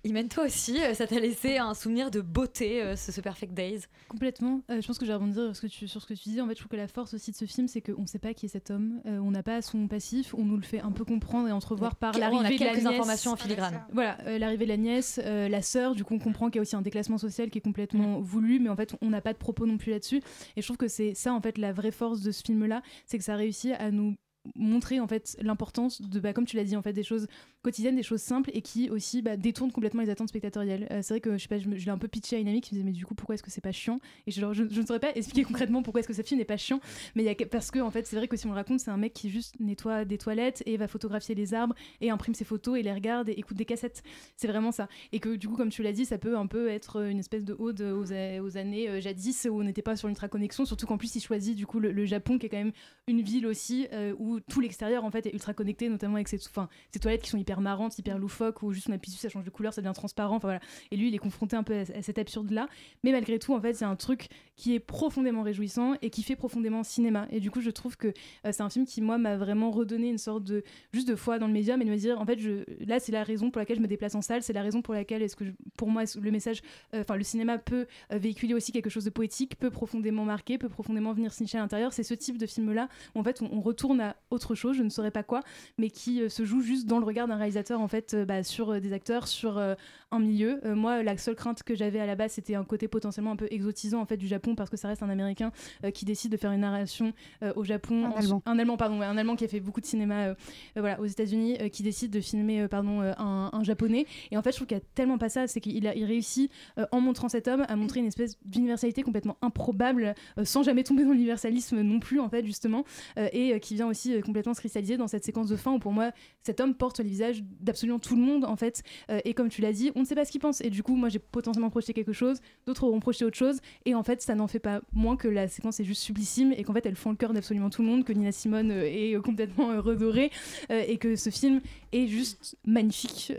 Imen, toi aussi, euh, ça t'a laissé un souvenir de beauté, euh, ce, ce Perfect Days Complètement. Euh, je pense que je vais rebondir sur ce que tu, sur ce que tu dis. En fait, je trouve que la force aussi de ce film, c'est qu'on ne sait pas qui est cet homme. Euh, on n'a pas son passif. On nous le fait un peu comprendre et entrevoir par on a l'arrivée de la quelques nièce. informations en filigrane. Voilà, euh, l'arrivée de la nièce, euh, la sœur. Du coup, on comprend qu'il y a aussi un déclassement social qui est Mm. complètement voulu, mais en fait, on n'a pas de propos non plus là-dessus. Et je trouve que c'est ça, en fait, la vraie force de ce film-là, c'est que ça réussit à nous montrer en fait l'importance de bah, comme tu l'as dit en fait des choses quotidiennes des choses simples et qui aussi bah, détournent complètement les attentes spectatorielles Euh, c'est vrai que je sais pas je, l'ai un peu pitché à une amie qui me disait mais du coup pourquoi est-ce que c'est pas chiant? Et je, je, ne saurais pas expliquer concrètement pourquoi est-ce que ce film n'est pas chiant mais y a parce que en fait c'est vrai que si on le raconte c'est un mec qui juste nettoie des toilettes et va photographier les arbres et imprime ses photos et les regarde et écoute des cassettes. C'est vraiment ça. Et que du coup comme tu l'as dit ça peut un peu être une espèce de ode aux, années euh, jadis où on n'était pas sur l'ultra connexion surtout qu'en plus il choisit du coup le, le Japon qui est quand même une ville aussi euh, où tout l'extérieur en fait est ultra connecté notamment avec ses, enfin, ses toilettes qui sont hyper marrantes hyper loufoques où juste on appuie dessus ça change de couleur ça devient transparent voilà. Et lui il est confronté un peu à, à cet absurde là mais malgré tout en fait c'est un truc qui est profondément réjouissant et qui fait profondément cinéma. Et du coup je trouve que euh, c'est un film qui moi m'a vraiment redonné une sorte de juste de foi dans le médium et de me dire en fait je là c'est la raison pour laquelle je me déplace en salle c'est la raison pour laquelle est-ce que pour moi le message euh, enfin le cinéma peut euh, véhiculer aussi quelque chose de poétique peut profondément marquer peut profondément venir signifier à l'intérieur. C'est ce type de film là où en fait on, on retourne à autre chose je ne saurais pas quoi mais qui euh, se joue juste dans le regard d'un réalisateur en fait euh, bah, sur euh, des acteurs sur un milieu. Euh, moi la seule crainte que j'avais à la base c'était un côté potentiellement un peu exotisant en fait du Japon parce que ça reste un américain euh, qui décide de faire une narration euh, au Japon. Un en- Allemand. un allemand pardon ouais, un allemand qui a fait beaucoup de cinéma voilà aux États-Unis qui décide de filmer pardon un, un japonais. Et en fait je trouve qu'il y a tellement pas ça c'est qu'il a il réussit en montrant cet homme à montrer une espèce d'universalité complètement improbable sans jamais tomber dans l'universalisme non plus en fait justement et qui vient aussi complètement se cristalliser dans cette séquence de fin où pour moi cet homme porte le visage d'absolument tout le monde en fait. Et comme tu l'as dit on ne sait pas ce qu'il pense. Et du coup moi j'ai potentiellement projeté quelque chose d'autres auront projeté autre chose et en fait ça n'en fait pas moins que la séquence est juste sublissime et qu'en fait elle fend le cœur d'absolument tout le monde que Nina Simone euh, est euh, complètement euh, redorée et que ce film est juste magnifique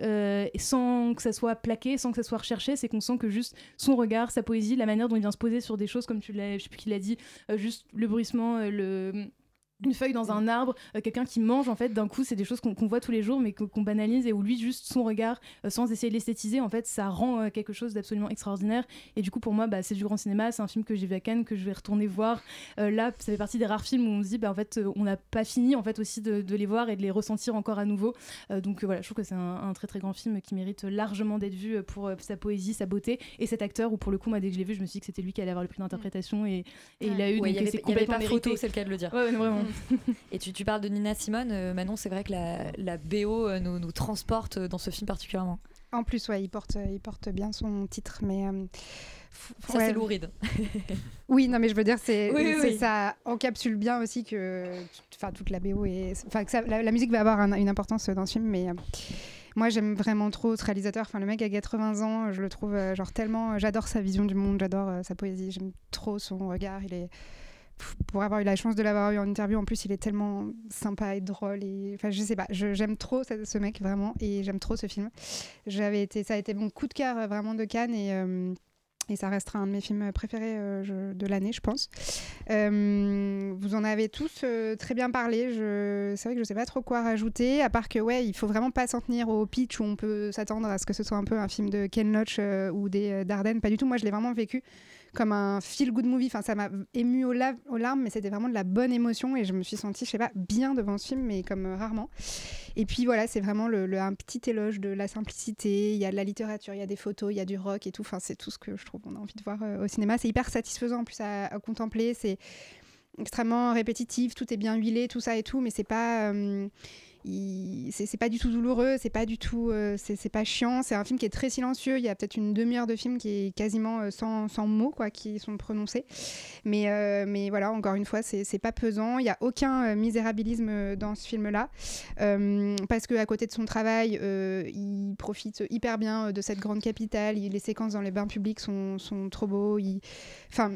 sans que ça soit plaqué sans que ça soit recherché c'est qu'on sent que juste son regard sa poésie la manière dont il vient se poser sur des choses comme tu l'as je sais plus qui l'a dit juste le bruissement le une feuille dans un arbre, euh, quelqu'un qui mange en fait d'un coup, c'est des choses qu'on voit tous les jours mais qu'on banalise et où lui juste son regard, euh, sans essayer de l'esthétiser, en fait ça rend euh, quelque chose d'absolument extraordinaire et du coup pour moi bah, c'est du grand cinéma, c'est un film que j'ai vu à Cannes, que je vais retourner voir. Là ça fait partie des rares films où on se dit bah, en fait on n'a pas fini en fait aussi de, de les voir et de les ressentir encore à nouveau. Donc voilà, je trouve que c'est un, un très très grand film qui mérite largement d'être vu pour sa poésie, sa beauté et cet acteur où pour le coup moi dès que je l'ai vu je me suis dit que c'était lui qui allait avoir le prix d'interprétation et, et il a eu Ouais, donc c'est complètement pas photo, c'est le cas de le dire. Ouais, ouais, vraiment. (laughs) Et tu, tu parles de Nina Simone, euh, Manon, c'est vrai que la, la BO euh, nous, nous transporte dans ce film particulièrement. En plus, ouais, il porte, il porte bien son titre, mais. euh, Ça, ouais. c'est louride. (laughs) Oui, non, mais je veux dire, c'est, Oui, oui, ça encapsule bien aussi que, enfin, toute la BO et, enfin, la, la musique va avoir un- une importance dans ce film, mais. euh, moi, j'aime vraiment trop ce réalisateur. Enfin, le mec a 80 ans, je le trouve euh, genre tellement. J'adore sa vision du monde, j'adore euh, sa poésie, j'aime trop son regard. Il est pour avoir eu la chance de l'avoir eu en interview, en plus, il est tellement sympa et drôle. Et... Enfin, je sais pas, j'aime trop ce, mec vraiment et j'aime trop ce film. J'avais été, ça a été mon coup de cœur euh, vraiment de Cannes et. euh, et ça restera un de mes films préférés euh, de l'année, je pense. Vous en avez tous très bien parlé. C'est vrai que je sais pas trop quoi rajouter, à part que ouais, il faut vraiment pas s'en tenir au pitch où on peut s'attendre à ce que ce soit un peu un film de Ken Loach ou des Dardennes. Pas du tout. Moi, je l'ai vraiment vécu comme un feel good movie. Enfin, ça m'a ému aux, la- aux larmes, mais c'était vraiment de la bonne émotion et je me suis sentie, je sais pas, bien devant ce film, mais comme euh, rarement. Et puis voilà, c'est vraiment un petit éloge de la simplicité. Il y a de la littérature, il y a des photos, il y a du rock et tout. Enfin, c'est tout ce que je trouve qu'on a envie de voir euh, au cinéma. C'est hyper satisfaisant en plus à, contempler. C'est extrêmement répétitif, tout est bien huilé, tout ça et tout, mais c'est pas. euh, c'est pas du tout douloureux, c'est pas du tout, euh, c'est pas chiant. C'est un film qui est très silencieux. Il y a peut-être une demi-heure de film qui est quasiment euh, sans, sans mots quoi, qui sont prononcés. Mais, euh, mais voilà, encore une fois, c'est pas pesant. Il y a aucun euh, misérabilisme dans ce film-là, parce que à côté de son travail, il profite hyper bien de cette grande capitale. Les séquences dans les bains publics sont, sont trop beaux. Enfin.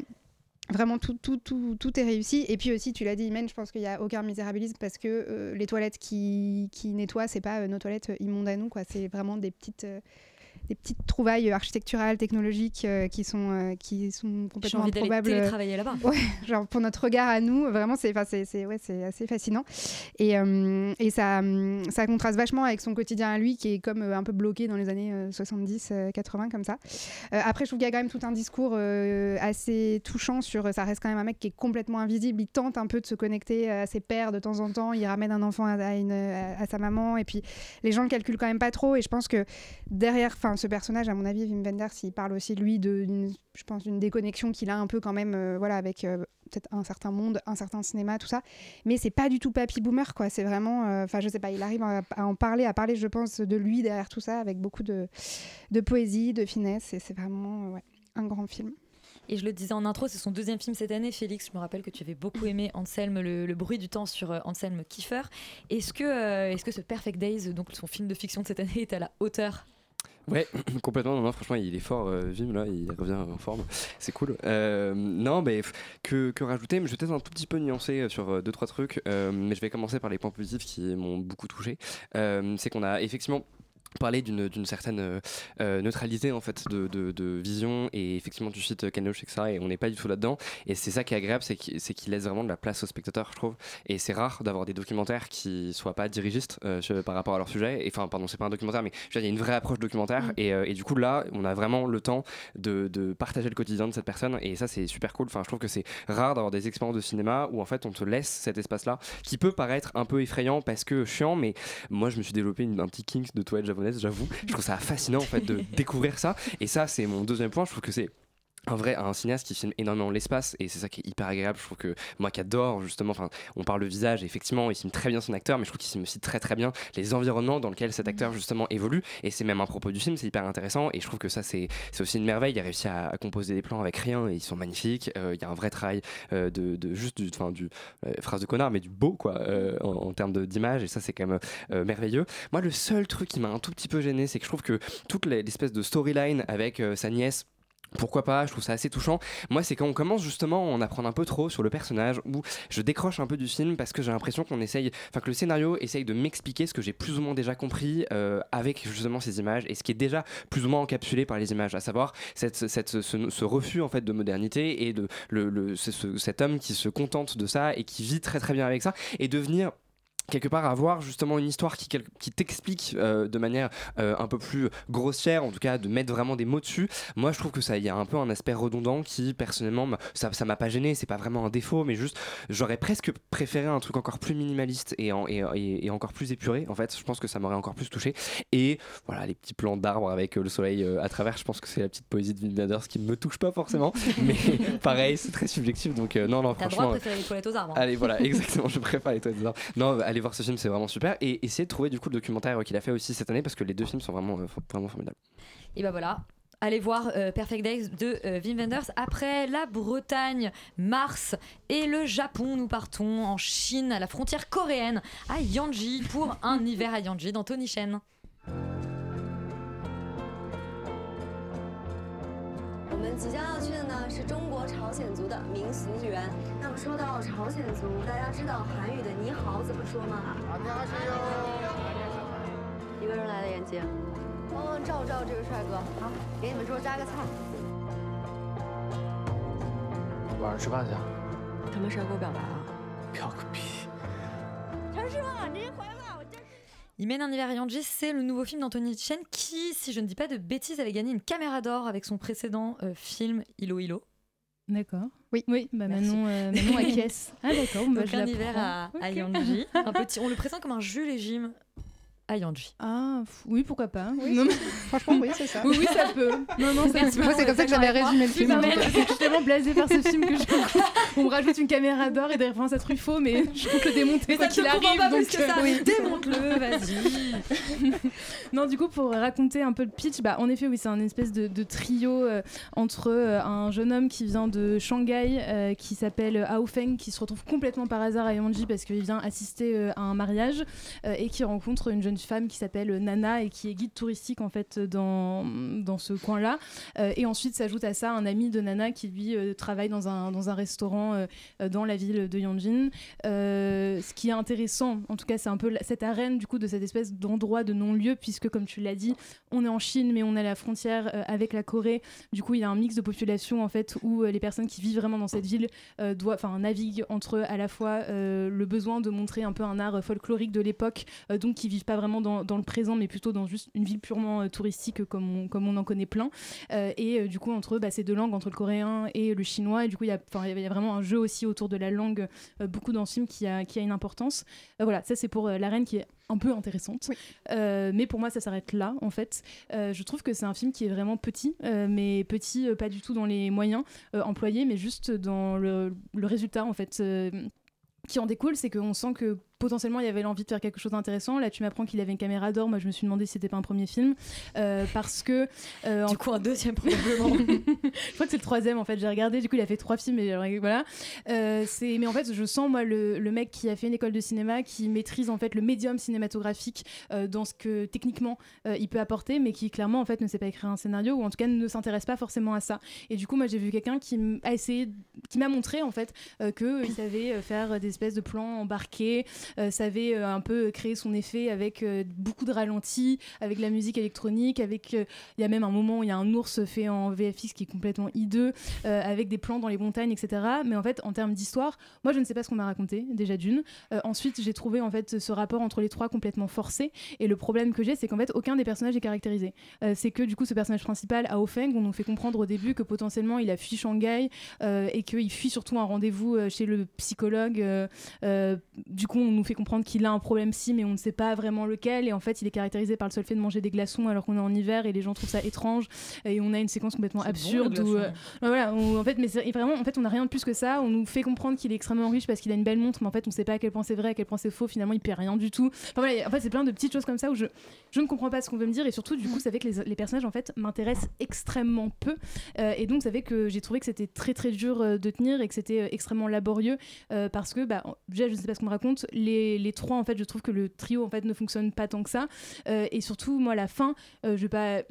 Vraiment, tout, est réussi. Et puis aussi, tu l'as dit, Imen, je pense qu'il n'y a aucun misérabilisme parce que euh, les toilettes qui, qui nettoient, c'est pas euh, nos toilettes immondes à nous. C'est vraiment des petites, euh, des petites trouvailles architecturales, technologiques euh, qui, sont, euh, qui sont complètement envie improbables. télétravailler là-bas. (laughs) Ouais, genre pour notre regard à nous, vraiment, c'est ouais, assez fascinant. Et, euh, et ça, hum, ça contraste vachement avec son quotidien à lui, qui est comme euh, un peu bloqué dans les années 70-80, comme ça. Après, je trouve qu'il y a quand même tout un discours assez touchant sur. Ça reste quand même un mec qui est complètement invisible. Il tente un peu de se connecter à ses pères de temps en temps. Il ramène un enfant à, à une, à, à sa maman. Et puis, les gens le calculent quand même pas trop. Et je pense que derrière ce personnage, à mon avis, Wim Wenders, il parle aussi, lui, de, je pense, d'une déconnexion qu'il a un peu quand même euh, voilà, avec euh, peut-être un certain monde, un certain cinéma, tout ça. Mais c'est pas du tout papy boomer, quoi. C'est vraiment. euh, Enfin, je sais pas, il arrive à, en parler, à parler, je pense, de lui derrière tout ça, avec beaucoup de, de poésie, de finesse. Et c'est vraiment un grand film. Et je le disais en intro, c'est son deuxième film cette année. Félix, je me rappelle que tu avais beaucoup aimé Anselme, le, bruit du temps sur Anselme Kiefer. Est-ce que, est-ce que ce Perfect Days, donc son film de fiction de cette année, est à la hauteur? Ouais, (clears throat) complètement. Non, non, franchement, il est fort, euh, Vim, là, il revient en forme. C'est cool. Euh, non, mais que, que rajouter? Mais je vais peut-être un tout petit peu nuancer euh, sur euh, deux, trois trucs. Mais je vais commencer par les points positifs qui m'ont beaucoup touché. C'est qu'on a effectivement parlé d'une certaine euh, euh, neutralité en fait de, de, de vision. Et effectivement tu cites Ken Loach etc et on n'est pas du tout là-dedans. Et c'est ça qui est agréable c'est qu'il qu'il laisse vraiment de la place au spectateur je trouve. Et c'est rare d'avoir des documentaires qui soient pas dirigistes euh, par rapport à leur sujet. Et enfin pardon c'est pas un documentaire mais il y a une vraie approche documentaire. Mm. et, euh, et du coup là on a vraiment le temps de, de partager le quotidien de cette personne. Et ça c'est super cool. Enfin je trouve que c'est rare d'avoir des expériences de cinéma où en fait on te laisse cet espace là qui peut paraître un peu effrayant parce que chiant mais moi je me suis développé une- un petit kink de toilette japonaise j'avoue. Je trouve ça fascinant en fait de (laughs) découvrir ça. Et ça c'est mon deuxième point. Je trouve que c'est un vrai un cinéaste qui filme énormément l'espace et c'est ça qui est hyper agréable je trouve que moi qui adore justement enfin on parle le visage et effectivement il filme très bien son acteur mais je trouve qu'il filme aussi très très bien les environnements dans lesquels cet acteur justement évolue et c'est même un propos du film c'est hyper intéressant et je trouve que ça c'est aussi une merveille il a réussi à, à composer des plans avec rien et ils sont magnifiques Euh, il y a un vrai travail euh, de, de juste du enfin du euh, phrase de connard mais du beau quoi en, en termes d'image et ça c'est quand même merveilleux. Moi le seul truc qui m'a un tout petit peu gêné c'est que je trouve que toute les- l'espèce de storyline avec sa nièce pourquoi pas, je trouve ça assez touchant. Moi, c'est quand on commence justement à en apprendre un peu trop sur le personnage, où je décroche un peu du film parce que j'ai l'impression qu'on essaye, enfin que le scénario essaye de m'expliquer ce que j'ai plus ou moins déjà compris euh, avec justement ces images et ce qui est déjà plus ou moins encapsulé par les images, à savoir ce, refus en fait de modernité et de cet homme qui se contente de ça et qui vit très très bien avec ça et devenir quelque part avoir justement une histoire qui, qui t'explique euh, de manière euh, un peu plus grossière, en tout cas de mettre vraiment des mots dessus. Moi, je trouve que ça, il y a un peu un aspect redondant qui, personnellement, ça, ça m'a pas gêné. C'est pas vraiment un défaut, mais juste, j'aurais presque préféré un truc encore plus minimaliste et, en- et, et- et encore plus épuré. En fait, je pense que ça m'aurait encore plus touché. Et voilà, les petits plans d'arbres avec euh, le soleil à travers, je pense que c'est la petite poésie de Wim Wenders qui me touche pas forcément. (laughs) mais pareil, c'est très subjectif. Donc non, non, T'as le droit franchement. de préférer les toilettes aux arbres. hein. Allez, voilà, (laughs) exactement, je préfère les toilettes des arbres. Non, allez voir ce film, c'est vraiment super. Et essayez de trouver du coup le documentaire euh, qu'il a fait aussi cette année parce que les deux films sont vraiment, euh, vraiment formidables. Et bah voilà. Allez voir euh, Perfect Days de euh, Wim Wenders. Après la Bretagne, Mars et le Japon, nous partons en Chine, à la frontière coréenne, à Yanji, pour un (laughs) hiver à Yanji dans Tony Chen. 们即将要去的呢是中国朝鲜族的民俗园。那么说到朝鲜族，大家知道韩语的“你好”怎么说吗？一个人来的眼睛，帮忙照照这个帅哥。好，给你们桌加个菜。晚上吃饭去。他们是要给我表白啊？表个屁！陈师傅，您回来。Il mène un hiver à Yanji, c'est le nouveau film d'Anthony Chen qui, si je ne dis pas de bêtises, avait gagné une caméra d'or avec son précédent euh, film Ilo Ilo. D'accord. Oui. Oui, bah. Manon, euh, Manon acquiesce. (laughs) Ah d'accord, bah, Donc je un hiver à, à Ok. Yanji. (laughs) Un petit, on le présente comme un Jules et Jim à Yanji. Ah oui, pourquoi pas. Oui, Non, mais- (laughs) Franchement, oui, c'est ça. Oui, oui, ça peut. Non, non, ça Merci. peut. Moi, c'est comme ça que j'avais résumé le film. Je suis tellement blasée par ce film que je on me rajoute une caméra d'or et des références à Truffaut, mais je compte le démonter Mais quoi ça ne qu'il arrive. pas donc, plus que ça. euh, oui. Démonte-le, vas-y. (laughs) non, du coup, pour raconter un peu le pitch, bah, en effet, oui, c'est un espèce de, de trio euh, entre euh, un jeune homme qui vient de Shanghai, euh, qui s'appelle Hao Feng, qui se retrouve complètement par hasard à Yanji parce qu'il vient assister à un mariage et qui rencontre une jeune femme qui s'appelle Nana et qui est guide touristique en fait dans, dans ce coin-là. Euh, et ensuite s'ajoute à ça un ami de Nana qui lui euh, travaille dans un, dans un restaurant euh, dans la ville de Yanjin. Ce qui est intéressant, en tout cas, c'est un peu cette arène du coup de cette espèce d'endroit de non-lieu, puisque comme tu l'as dit, on est en Chine, mais on à la frontière avec la Corée. Du coup, il y a un mix de population en fait où les personnes qui vivent vraiment dans cette ville doivent, enfin, naviguent entre à la fois le besoin de montrer un peu un art folklorique de l'époque, donc qui vivent pas vraiment dans, dans le présent, mais plutôt dans juste une ville purement euh, touristique euh, comme on, comme on en connaît plein. Euh, et du coup, entre bah, ces deux langues, entre le coréen et le chinois, et du coup, il y a, y vraiment un jeu aussi autour de la langue, beaucoup dans ce film qui a, qui a une importance. Voilà, ça c'est pour euh, l'arène qui est un peu intéressante. Euh, mais pour moi, ça s'arrête là, en fait. Euh, je trouve que c'est un film qui est vraiment petit, euh, mais petit, pas du tout dans les moyens employés, mais juste dans le, le résultat, en fait. qui en découle, c'est qu'on sent que potentiellement il y avait l'envie de faire quelque chose d'intéressant. Là, tu m'apprends qu'il avait une caméra d'or. Moi, je me suis demandé si c'était pas un premier film. Euh, parce que. euh, Du coup, un deuxième (laughs) probablement. je crois que c'est le troisième en fait. J'ai regardé, du coup, il a fait trois films et voilà. Euh, c'est, mais en fait, je sens moi le, le mec qui a fait une école de cinéma, qui maîtrise en fait le médium cinématographique euh, dans ce que techniquement il peut apporter, mais qui clairement en fait ne sait pas écrire un scénario ou en tout cas ne s'intéresse pas forcément à ça. Et du coup, moi, j'ai vu quelqu'un qui a essayé, qui m'a montré en fait que il savait faire des espèces de plans embarqués, savait euh, un peu créer son effet avec euh, beaucoup de ralentis, avec la musique électronique, avec euh, il y a même un moment où il y a un ours fait en VFX qui est complètement hideux, euh, avec des plans dans les montagnes, etc. Mais en fait, en termes d'histoire, moi je ne sais pas ce qu'on m'a raconté déjà d'une. Euh, ensuite, j'ai trouvé en fait ce rapport entre les trois complètement forcé. Et le problème que j'ai, c'est qu'en fait aucun des personnages est caractérisé. Euh, c'est que du coup ce personnage principal, Ao Feng, on nous fait comprendre au début que potentiellement il a fui Shanghai euh, et qu'il fuit surtout un rendez-vous euh, chez le psychologue. euh, euh, du coup, on nous fait comprendre qu'il a un problème psy, mais on ne sait pas vraiment lequel. Et en fait, il est caractérisé par le seul fait de manger des glaçons alors qu'on est en hiver et les gens trouvent ça étrange. Et on a une séquence complètement absurde le où, euh, voilà, en fait, mais vraiment, en fait, on n'a rien de plus que ça. On nous fait comprendre qu'il est extrêmement riche parce qu'il a une belle montre, mais en fait, on ne sait pas à quel point c'est vrai, à quel point c'est faux. Finalement, il paie rien du tout. Enfin voilà, en fait, c'est plein de petites choses comme ça où je, je ne comprends pas ce qu'on veut me dire et surtout, du coup, ça fait que les, les personnages en fait m'intéressent extrêmement peu. Euh, et donc, ça fait que j'ai trouvé que c'était très très dur euh, de tenir et que c'était extrêmement laborieux euh, parce que, bah, déjà, je ne sais pas ce qu'on me raconte. Les, les trois, en fait, je trouve que le trio en fait ne fonctionne pas tant que ça. Euh, et surtout, moi, la fin, euh, je vais pas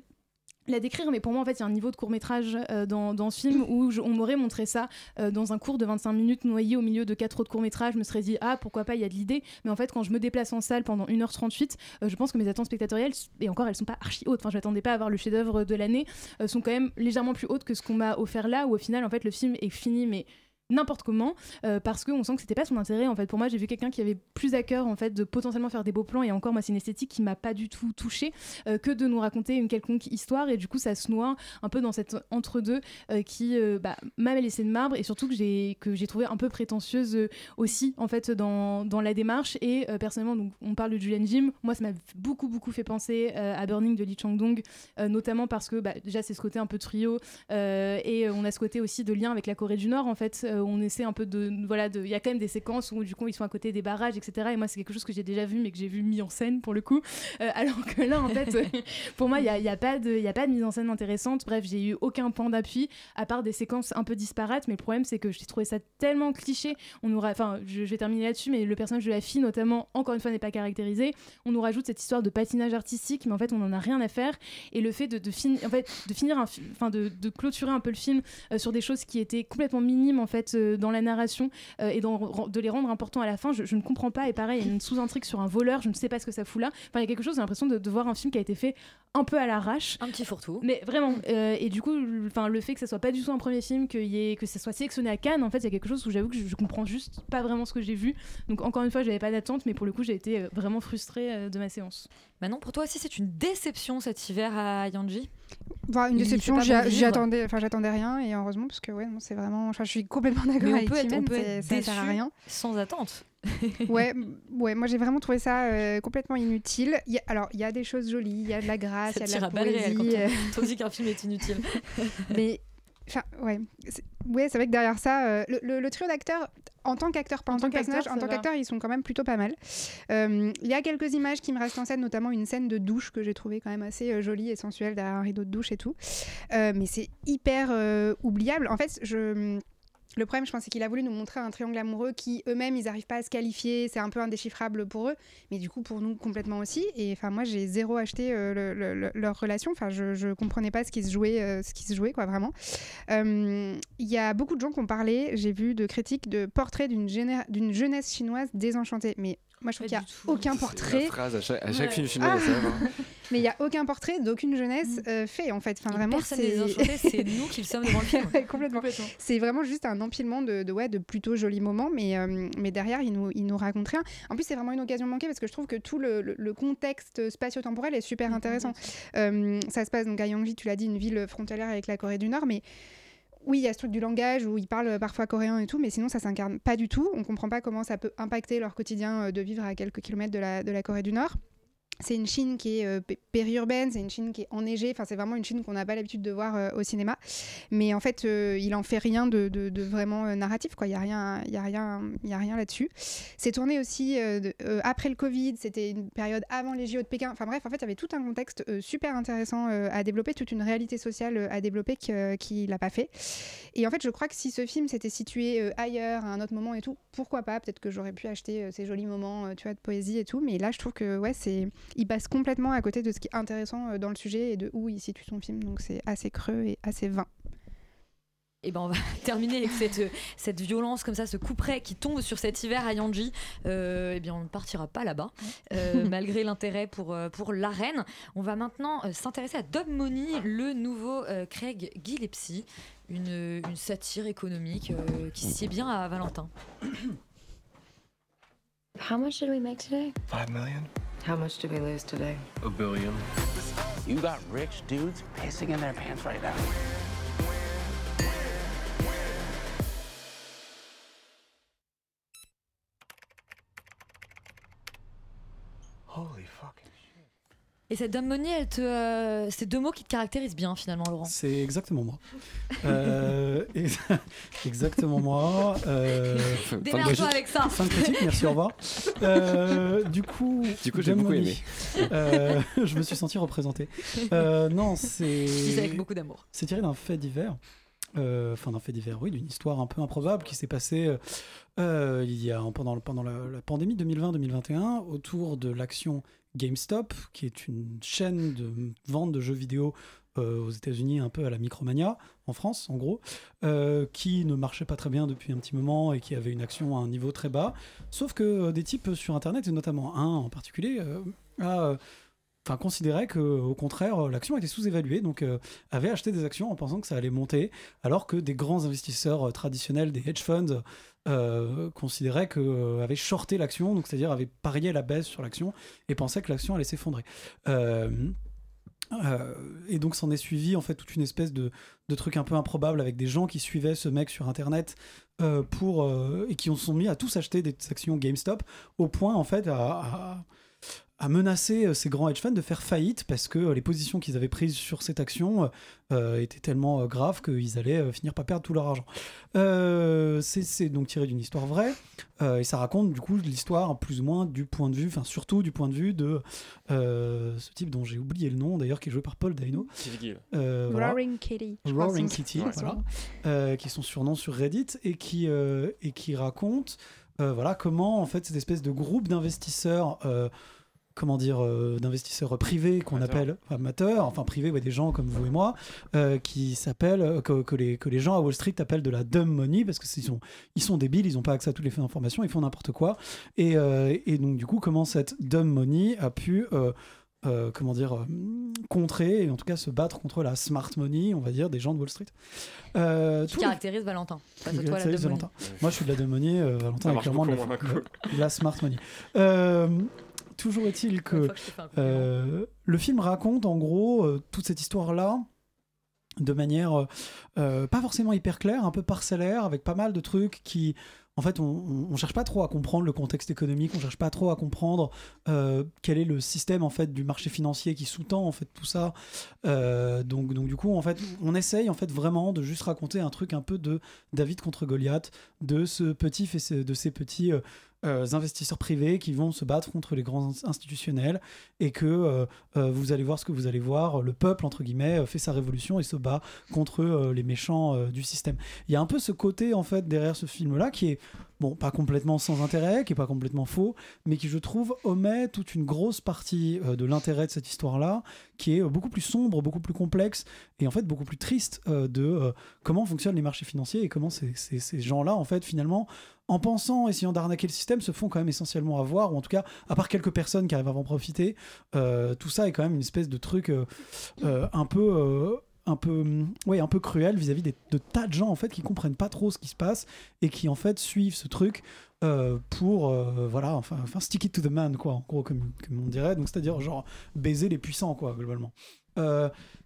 la décrire, mais pour moi, en fait, il y a un niveau de court-métrage euh, dans, ce film où on m'aurait montré ça dans un cours de 25 minutes noyé au milieu de quatre autres courts-métrages. Je me serais dit, ah, pourquoi pas, il y a de l'idée. Mais en fait, quand je me déplace en salle pendant 1h38, euh, je pense que mes attentes spectatorielles, et encore, elles sont pas archi hautes. Enfin, je m'attendais pas à avoir le chef-d'œuvre de l'année, sont quand même légèrement plus hautes que ce qu'on m'a offert là, où au final, en fait, le film est fini, mais n'importe comment euh, parce qu'on sent que c'était pas son intérêt en fait. Pour moi j'ai vu quelqu'un qui avait plus à cœur en fait de potentiellement faire des beaux plans et encore moi c'est une esthétique qui m'a pas du tout touché que de nous raconter une quelconque histoire. Et du coup ça se noie un peu dans cette entre-deux euh, qui euh, bah, m'a laissé de marbre et surtout que j'ai trouvé un peu prétentieuse euh, aussi en fait dans, la démarche. Et euh, personnellement on parle de Julian Jim. Moi ça m'a beaucoup beaucoup fait penser euh, à Burning de Lee Chang-dong euh, notamment parce que bah, déjà c'est ce côté un peu trio euh, et euh, on a ce côté aussi de lien avec la Corée du Nord en fait Euh, on essaie un peu de voilà de il y a quand même des séquences où du coup ils sont à côté des barrages etc et moi c'est quelque chose que j'ai déjà vu mais que j'ai vu mis en scène pour le coup. Euh, alors que là en fait (laughs) (laughs) pour moi il y a, y a pas de y a pas de mise en scène intéressante. Bref j'ai eu aucun point d'appui à part des séquences un peu disparates mais le problème c'est que j'ai trouvé ça tellement cliché. On nous enfin je, je vais terminer là-dessus mais le personnage de la fille notamment encore une fois n'est pas caractérisé. On nous rajoute cette histoire de patinage artistique mais en fait on en a rien à faire. Et le fait de, de, fin- en fait, de finir enfin de clôturer un peu le film euh, sur des choses qui étaient complètement minimes en fait euh, dans la narration euh, et de les rendre importants à la fin je, je ne comprends pas. Et pareil il y a une sous-intrigue sur un voleur je ne sais pas ce que ça fout là. Enfin il y a quelque chose j'ai l'impression de, de voir un film qui a été fait un peu à l'arrache. Un petit fourre-tout. Mais vraiment euh, et du coup le- enfin le fait que ça soit pas du tout un premier film qu'il y ait que ça soit sélectionné à Cannes en fait il y a quelque chose où j'avoue que je, je comprends juste pas vraiment ce que j'ai vu. Donc encore une fois j'avais pas d'attente mais pour le coup j'ai été vraiment frustrée de ma séance Manon pour toi aussi c'est une déception cet hiver à Yanji Enfin, une déception, pas j'y bon j'y vivre. attendais, enfin j'attendais rien et heureusement parce que ouais, c'est vraiment, enfin, je suis complètement d'accord avec peut être, on Chimène, peut c'est- être ça sert à rien. sans attente (laughs) ouais, ouais, moi j'ai vraiment trouvé ça euh, complètement inutile. Il y a- alors il y a des choses jolies, il y a de la grâce, il y a de la poésie. (laughs) dit qu'un film est inutile mais enfin ouais, c'est ouais, c'est vrai que derrière ça, euh, le, le- le trio d'acteurs en tant qu'acteur, pas en, tant que personnage, en tant qu'acteur, ils sont quand même plutôt pas mal. Euh, Il y a quelques images qui me restent en scène, notamment une scène de douche que j'ai trouvée quand même assez euh, jolie et sensuelle derrière un rideau de douche et tout. Mais c'est hyper oubliable. En fait, je le problème, je pense, c'est qu'il a voulu nous montrer un triangle amoureux qui, eux-mêmes, ils n'arrivent pas à se qualifier. C'est un peu indéchiffrable pour eux, mais du coup, pour nous, complètement aussi. Et enfin, moi, j'ai zéro acheté euh, le- le- le- leur relation. Enfin, je, je comprenais pas ce qui se jouait, euh, ce qui se jouait, quoi, vraiment. Euh, Il y a beaucoup de gens qui ont parlé. J'ai vu de critiques de portraits d'une jeunesse chinoise désenchantée. Mais moi, je trouve qu'il n'y a aucun portrait. La phrase à chaque, à chaque Ouais. film chinois, Ah. (laughs) il y a ça, hein. Mais il n'y a aucun portrait d'aucune jeunesse euh, fait, en fait. Enfin, vraiment, personne (laughs) c'est nous qui le sommes devant le film. (laughs) Ouais, complètement. C'est vraiment juste un empilement de, de, ouais, de plutôt jolis moments, mais, euh, mais derrière, il nous, il nous raconte rien. En plus, c'est vraiment une occasion manquée parce que je trouve que tout le, le- le contexte spatio-temporel est super intéressant. Euh, ça se passe donc à Yangji, tu l'as dit, une ville frontalière avec la Corée du Nord, mais oui, il y a ce truc du langage où ils parlent parfois coréen et tout, mais sinon ça s'incarne pas du tout. On comprend pas comment ça peut impacter leur quotidien euh, de vivre à quelques kilomètres de la, de la Corée du Nord. C'est une Chine qui est euh, pé- périurbaine, c'est une Chine qui est enneigée, enfin c'est vraiment une Chine qu'on n'a pas l'habitude de voir euh, au cinéma. Mais en fait, euh, il en fait rien de, vraiment narratif, quoi. Il y a rien, il y a rien, il y a rien là-dessus. C'est tourné aussi après le Covid, c'était une période avant les JO de Pékin. Enfin bref, en fait, il y avait tout un contexte super intéressant à développer, toute une réalité sociale à développer qu'il n'a pas fait. Et en fait, je crois que si ce film s'était situé ailleurs, à un autre moment et tout, pourquoi pas? Peut-être que j'aurais pu acheter ces jolis moments, tu vois, de poésie et tout. Mais là, je trouve que ouais, c'est, il passe complètement à côté de ce qui est intéressant euh, dans le sujet et de où il situe son film. Donc c'est assez creux et assez vain. Et ben on va (laughs) terminer avec cette, cette violence comme ça, ce coup près qui tombe sur cet hiver à Yanji. Euh, eh bien, on ne partira pas là-bas, euh, (laughs) malgré l'intérêt pour, euh, pour l'arène. On va maintenant euh, s'intéresser à Dub Money, le nouveau euh, Craig Gillespie, une, une satire économique euh, qui sied bien à Valentin. (coughs) How much did we make today? Five million? How much did we lose today? A billion. You got rich dudes pissing in their pants right now. Holy fucking Et cette elle te, euh, c'est deux mots qui te caractérisent bien finalement, Laurent. C'est exactement moi. Euh, ex- (laughs) exactement moi. Euh, Démerde-toi avec ça. Fin de critique, merci, au revoir. Euh, du coup, Du coup, j'ai beaucoup aimé. Euh, je me suis senti représenté. Euh, non, c'est. Je dis ça avec beaucoup d'amour. C'est tiré d'un fait divers. Euh, Enfin, d'un fait divers, oui, d'une histoire un peu improbable qui s'est passée il y a pendant, pendant la, la pandémie 2020-2021 autour de l'action GameStop, qui est une chaîne de vente de jeux vidéo euh, aux États-Unis, un peu à la Micromania, en France, en gros, euh, qui ne marchait pas très bien depuis un petit moment et qui avait une action à un niveau très bas. Sauf que euh, des types sur Internet, et notamment un en particulier, a, enfin considérait que au contraire l'action était sous-évaluée donc euh, avait acheté des actions en pensant que ça allait monter alors que des grands investisseurs traditionnels des hedge funds euh, considéraient que euh, avaient shorté l'action donc c'est-à-dire avaient parié la baisse sur l'action et pensaient que l'action allait s'effondrer. Euh, et donc s'en est suivi en fait toute une espèce de, de truc un peu improbable avec des gens qui suivaient ce mec sur internet pour et qui ont sont mis à tous acheter des actions GameStop au point en fait à- menacer euh, ces grands hedge funds de faire faillite parce que euh, les positions qu'ils avaient prises sur cette action euh, euh, étaient tellement euh, graves qu'ils allaient euh, finir par perdre tout leur argent. Euh, c'est donc tiré d'une histoire vraie euh, et ça raconte du coup l'histoire plus ou moins du point de vue, enfin surtout du point de vue de euh, ce type dont j'ai oublié le nom d'ailleurs qui est joué par Paul Dano. Euh, voilà. Roaring Kitty. Roaring son- Kitty, son voilà. surnom. Euh, qui sont surnoms sur Reddit et qui, euh, et qui racontent euh, voilà, comment en fait cette espèce de groupe d'investisseurs. Comment dire, euh, d'investisseurs privés qu'on appelle amateurs, enfin privés, ouais, des gens comme vous et moi, euh, qui s'appellent, euh, que, que les, que les gens à Wall Street appellent de la dumb money parce que ils sont, ils sont débiles, ils n'ont pas accès à toutes les informations, ils font n'importe quoi. Et, euh, et donc du coup, comment cette dumb money a pu euh, euh, comment dire, euh, contrer, et en tout cas se battre contre la smart money, on va dire, des gens de Wall Street. Euh, Qui les- caractérise Valentin. Toi, la Valentin. Moi, je suis de la dumb money, euh, Valentin est clairement de la, la smart money. Toujours est-il que, euh, le film raconte en gros euh, toute cette histoire-là de manière euh, pas forcément hyper claire, un peu parcellaire, avec pas mal de trucs qui, en fait, on, on, cherche pas trop à comprendre le contexte économique, on cherche pas trop à comprendre euh, quel est le système en fait du marché financier qui sous-tend en fait tout ça. Euh, donc, donc du coup, en fait, on essaye en fait vraiment de juste raconter un truc un peu de David contre Goliath, de ce petit de ces petits euh, investisseurs privés qui vont se battre contre les grands ins- institutionnels et que euh, euh, vous allez voir ce que vous allez voir, le peuple entre guillemets fait sa révolution et se bat contre les méchants du système. Il y a un peu ce côté en fait derrière ce film là qui est bon pas complètement sans intérêt, qui est pas complètement faux, mais qui je trouve omet toute une grosse partie de l'intérêt de cette histoire là, qui est beaucoup plus sombre, beaucoup plus complexe et en fait beaucoup plus triste de comment fonctionnent les marchés financiers et comment ces, ces- ces gens-là en fait finalement en pensant, essayant d'arnaquer le système, se font quand même essentiellement avoir, ou en tout cas, à part quelques personnes qui arrivent à en profiter, euh, tout ça est quand même une espèce de truc euh, euh, un peu. euh, un peu, cruel vis-à-vis de tas de gens en fait qui comprennent pas trop ce qui se passe et qui en fait suivent ce truc pour voilà stick it to the man quoi en gros comme, on dirait donc c'est à dire genre baiser les puissants quoi globalement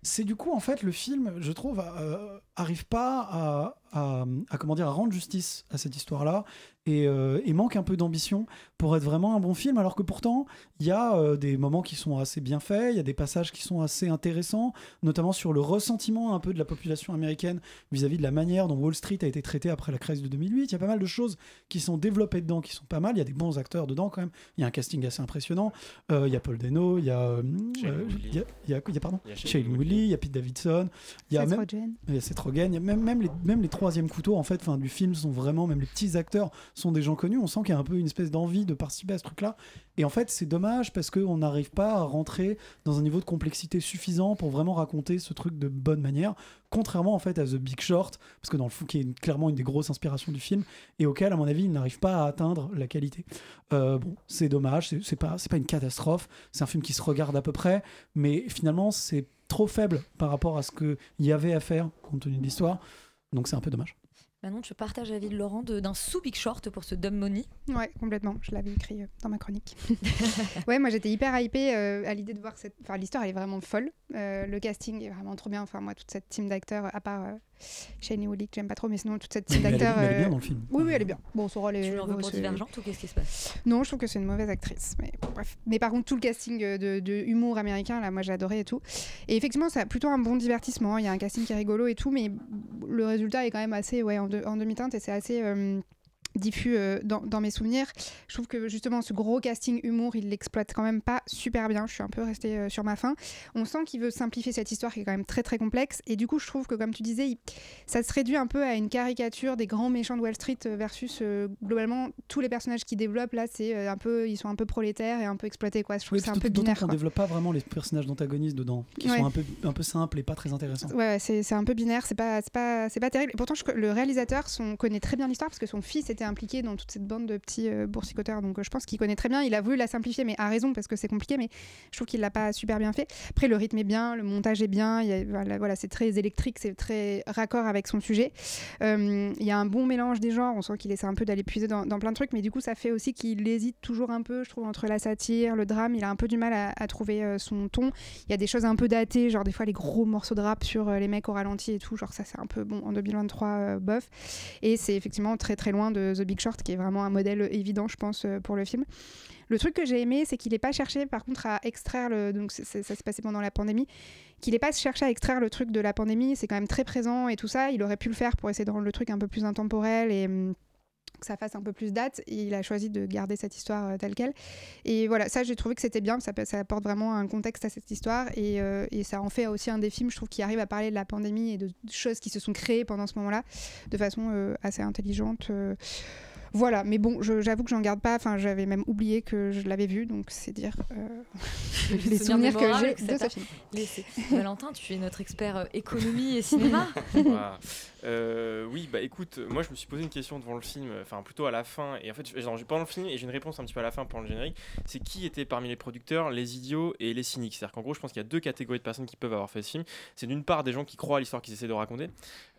c'est du coup en fait le film je trouve euh, arrive pas à, à- à, comment dire à rendre justice à cette histoire là et, euh, et manque un peu d'ambition pour être vraiment un bon film alors que pourtant il y a euh, des moments qui sont assez bien faits il y a des passages qui sont assez intéressants notamment sur le ressentiment un peu de la population américaine vis-à-vis de la manière dont Wall Street a été traité après la crise de 2008 il y a pas mal de choses qui sont développées dedans qui sont pas mal. Il y a des bons acteurs dedans quand même. Il y a un casting assez impressionnant. Euh, il y a Paul Dano il y a Woodley. il y a- il y a- il y a pardon? Il y a Shailene Shailene Il y a Pete Davidson il y a même Seth Rogen, il y a même, même, les, même les troisièmes couteaux en fait, fin, du film sont vraiment, même les petits acteurs sont des gens connus. On sent qu'il y a un peu une espèce d'envie de participer à ce truc-là. Et en fait, c'est dommage parce qu'on n'arrive pas à rentrer dans un niveau de complexité suffisant pour vraiment raconter ce truc de bonne manière. Contrairement en fait à The Big Short, parce que dans le fond, qui est une- clairement une des grosses inspirations du film et auquel, à mon avis, il n'arrive pas à atteindre la qualité. Euh, bon, c'est dommage, c'est c'est pas, c'est pas une catastrophe. C'est un film qui se regarde à peu près, mais finalement, c'est trop faible par rapport à ce qu'il y avait à faire compte tenu de l'histoire. Donc c'est un peu dommage. Manon, tu partages l'avis de Laurent d'un sous-big short pour ce dumb money Ouais, complètement. Je l'avais écrit euh, dans ma chronique. (laughs) ouais, moi j'étais hyper hypée euh, à l'idée de voir cette. Enfin, l'histoire elle est vraiment folle. Euh, le casting est vraiment trop bien. Enfin, moi, toute cette team d'acteurs, à part Shailene Woodley que j'aime pas trop, mais sinon toute cette team Mais elle est- d'acteurs. elle est bien euh, dans le film. Oui, oui, elle est bien. Bon, son rôle est. Tu l'en veux pour Divergente ou qu'est-ce qui se passe? Non, je trouve que c'est une mauvaise actrice. Mais bon, bref. Mais par contre, tout le casting euh, de, de humour américain, là, moi j'ai adoré et tout. Et effectivement, c'est plutôt un bon divertissement. Il y a un casting qui est rigolo et tout, mais le résultat est quand même assez ouais, en, de- en demi-teinte et c'est assez. euh, diffus euh, dans, dans mes souvenirs. Je trouve que justement ce gros casting humour, il l'exploite quand même pas super bien. Je suis un peu restée euh, sur ma faim. On sent qu'il veut simplifier cette histoire qui est quand même très très complexe. Et du coup, je trouve que comme tu disais, il- ça se réduit un peu à une caricature des grands méchants de Wall Street euh, versus euh, globalement tous les personnages qui développent là, c'est un peu, ils sont un peu prolétaires et un peu exploités quoi. Je trouve Oui, que c'est un peu binaire. quoi. développe pas vraiment les personnages d'antagonistes dedans, qui Ouais. sont un peu, un peu simples et pas très intéressants. Ouais, c'est c'est un peu binaire, c'est pas, c'est pas, c'est pas terrible. Et pourtant, je, le réalisateur son, connaît très bien l'histoire parce que son fils était impliqué dans toute cette bande de petits euh, boursicoteurs. Donc, euh, je pense qu'il connaît très bien. Il a voulu la simplifier, mais a raison parce que c'est compliqué. Mais je trouve qu'il l'a pas super bien fait. Après, le rythme est bien, le montage est bien. voilà, c'est très électrique, c'est très raccord avec son sujet. Euh, Il y a un bon mélange des genres. On sent qu'il essaie un peu d'aller puiser dans, plein de trucs, mais du coup, ça fait aussi qu'il hésite toujours un peu, je trouve, entre la satire, le drame. Il a un peu du mal à, à trouver son ton. Il y a des choses un peu datées, genre des fois les gros morceaux de rap sur les mecs au ralenti et tout. Genre ça, c'est un peu bon en 2023, euh, bof. Et c'est effectivement très très loin de The Big Short, qui est vraiment un modèle évident, je pense, euh, pour le film. Le truc que j'ai aimé, c'est qu'il n'est pas cherché, par contre, à extraire le. Donc, ça s'est passé pendant la pandémie. Qu'il n'ait pas cherché à extraire le truc de la pandémie. C'est quand même très présent et tout ça. Il aurait pu le faire pour essayer de rendre le truc un peu plus intemporel et. Que ça fasse un peu plus date. Et il a choisi de garder cette histoire euh, telle qu'elle. Et voilà, ça, j'ai trouvé que c'était bien. Ça, apporte vraiment un contexte à cette histoire. Et, euh, et ça en fait aussi un des films, je trouve, qui arrive à parler de la pandémie et de choses qui se sont créées pendant ce moment-là de façon euh, assez intelligente. euh. Voilà, mais bon, j'avoue que j'en garde pas. Enfin, j'avais même oublié que je l'avais vu, donc c'est dire euh, (laughs) les souvenirs que mémorables j'ai que de ça ce film. Valentin, tu es notre expert économie et cinéma. (laughs) Euh, oui, bah écoute, moi je me suis posé une question devant le film, enfin plutôt à la fin, et en fait, pendant le film et j'ai une réponse un petit peu à la fin pendant le générique. C'est qui était parmi les producteurs les idiots et les cyniques? C'est-à-dire qu'en gros, je pense qu'il y a deux catégories de personnes qui peuvent avoir fait ce film. C'est d'une part des gens qui croient à l'histoire qu'ils essaient de raconter,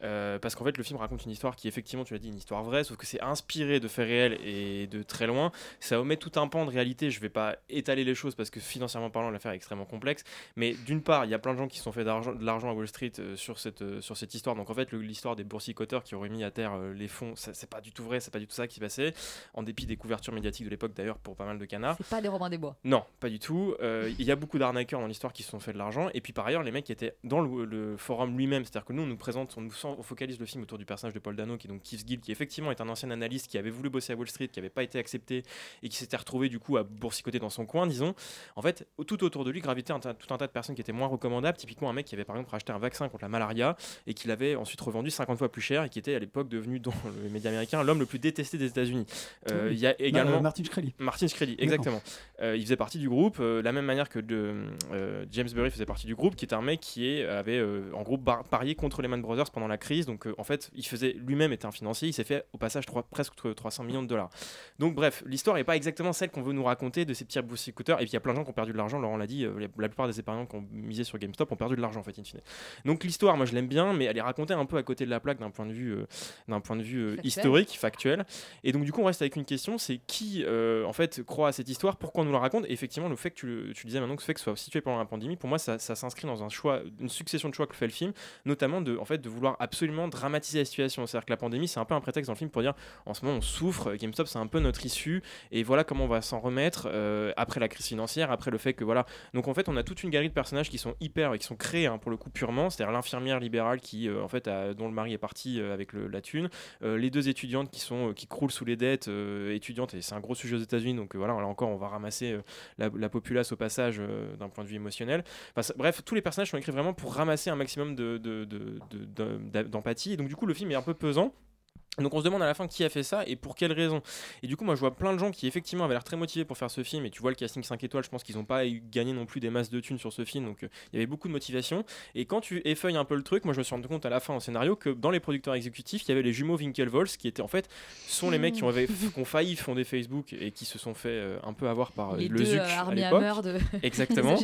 euh, parce qu'en fait, le film raconte une histoire qui, effectivement, tu l'as dit, une histoire vraie, sauf que c'est inspiré de faits réels et de très loin. Ça omet tout un pan de réalité. Je vais pas étaler les choses parce que financièrement parlant, l'affaire est extrêmement complexe. Mais d'une part, il y a plein de gens qui se sont fait de l'argent à Wall Street euh, sur, cette, sur cette histoire. Donc en fait, l'histoire des boursicoteurs qui auraient mis à terre euh, les fonds, c'est pas du tout vrai, c'est pas du tout ça qui passait. En dépit des couvertures médiatiques de l'époque d'ailleurs pour pas mal de canards. C'est pas des Robins des Bois. Non, pas du tout. Euh, Il y a beaucoup d'arnaqueurs dans l'histoire qui se sont fait de l'argent. Et puis par ailleurs, les mecs qui étaient dans le, le forum lui-même, c'est-à-dire que nous, on nous présente, on, nous on focalise le film autour du personnage de Paul Dano, qui est donc Keith Gill, qui effectivement est un ancien analyste qui avait voulu bosser à Wall Street, qui n'avait pas été accepté et qui s'était retrouvé du coup à boursicoter dans son coin, disons. En fait, tout autour de lui gravitait un tas- tout un tas de personnes qui étaient moins recommandables. Typiquement, un mec qui avait par exemple acheté un vaccin contre la malaria et qui l'avait ensuite revendu 50 fois plus cher et qui était à l'époque devenu dans (laughs) le média américain l'homme le plus détesté des États-Unis. Euh, Oui. Il y a également Martin Shkreli. Martin Shkreli, exactement. Euh, il faisait partie du groupe, euh, la même manière que de, James Bury faisait partie du groupe, qui est un mec qui est, avait en gros parié contre Lehman Brothers pendant la crise. Donc en fait, il faisait lui-même était un financier, il s'est fait au passage trois- presque 300 millions de dollars. Donc bref, l'histoire n'est pas exactement celle qu'on veut nous raconter de ces petits boursicouteurs. Et puis il y a plein de gens qui ont perdu de l'argent, Laurent l'a dit, la, la plupart des épargnants qui ont misé sur GameStop ont perdu de l'argent en fait, in fine. Donc l'histoire, moi je l'aime bien, mais elle est racontée un peu à côté de la plaque d'un point de vue, euh, d'un point de vue euh, Factuel. historique, factuel. Et donc du coup on reste avec une question, c'est qui euh, en fait croit à cette histoire, pourquoi on nous la raconte? Et effectivement le fait que tu, le- tu disais maintenant que ce fait que ce soit situé pendant la pandémie, pour moi ça, ça s'inscrit dans un choix, une succession de choix que fait le film, notamment de, en fait, de vouloir absolument dramatiser la situation. C'est-à-dire que la pandémie c'est un peu un prétexte dans le film pour dire en ce moment on souffre, GameStop c'est un peu notre issue, et voilà comment on va s'en remettre après la crise financière, après le fait que voilà. Donc en fait on a toute une galerie de personnages qui sont hyper, et qui sont créés hein, pour le coup purement, c'est-à-dire l'infirmière libérale qui euh, en fait a- dont le mari est parti euh, avec le- la thune, euh, les deux étudiantes qui sont euh, qui croulent sous les dettes étudiantes et c'est un gros sujet aux États-Unis donc voilà là encore on va ramasser la, la populace au passage d'un point de vue émotionnel. Bref tous les personnages sont écrits vraiment pour ramasser un maximum de- de- d'empathie et donc du coup le film est un peu pesant donc on se demande à la fin qui a fait ça et pour quelle raison. Et du coup moi je vois plein de gens qui effectivement avaient l'air très motivés pour faire ce film et tu vois le casting 5 étoiles, je pense qu'ils n'ont pas gagné non plus des masses de thunes sur ce film donc euh, il y avait beaucoup de motivation. Et quand tu effeuilles un peu le truc, moi je me suis rendu compte à la fin en scénario que dans les producteurs exécutifs il y avait les jumeaux Winklevoss qui étaient en fait sont les mecs qui ont, avait- (laughs) qui ont failli fonder Facebook et qui se sont fait euh, un peu avoir par euh, Les le deux, Zuc euh, à l'époque. De- (laughs) Exactement.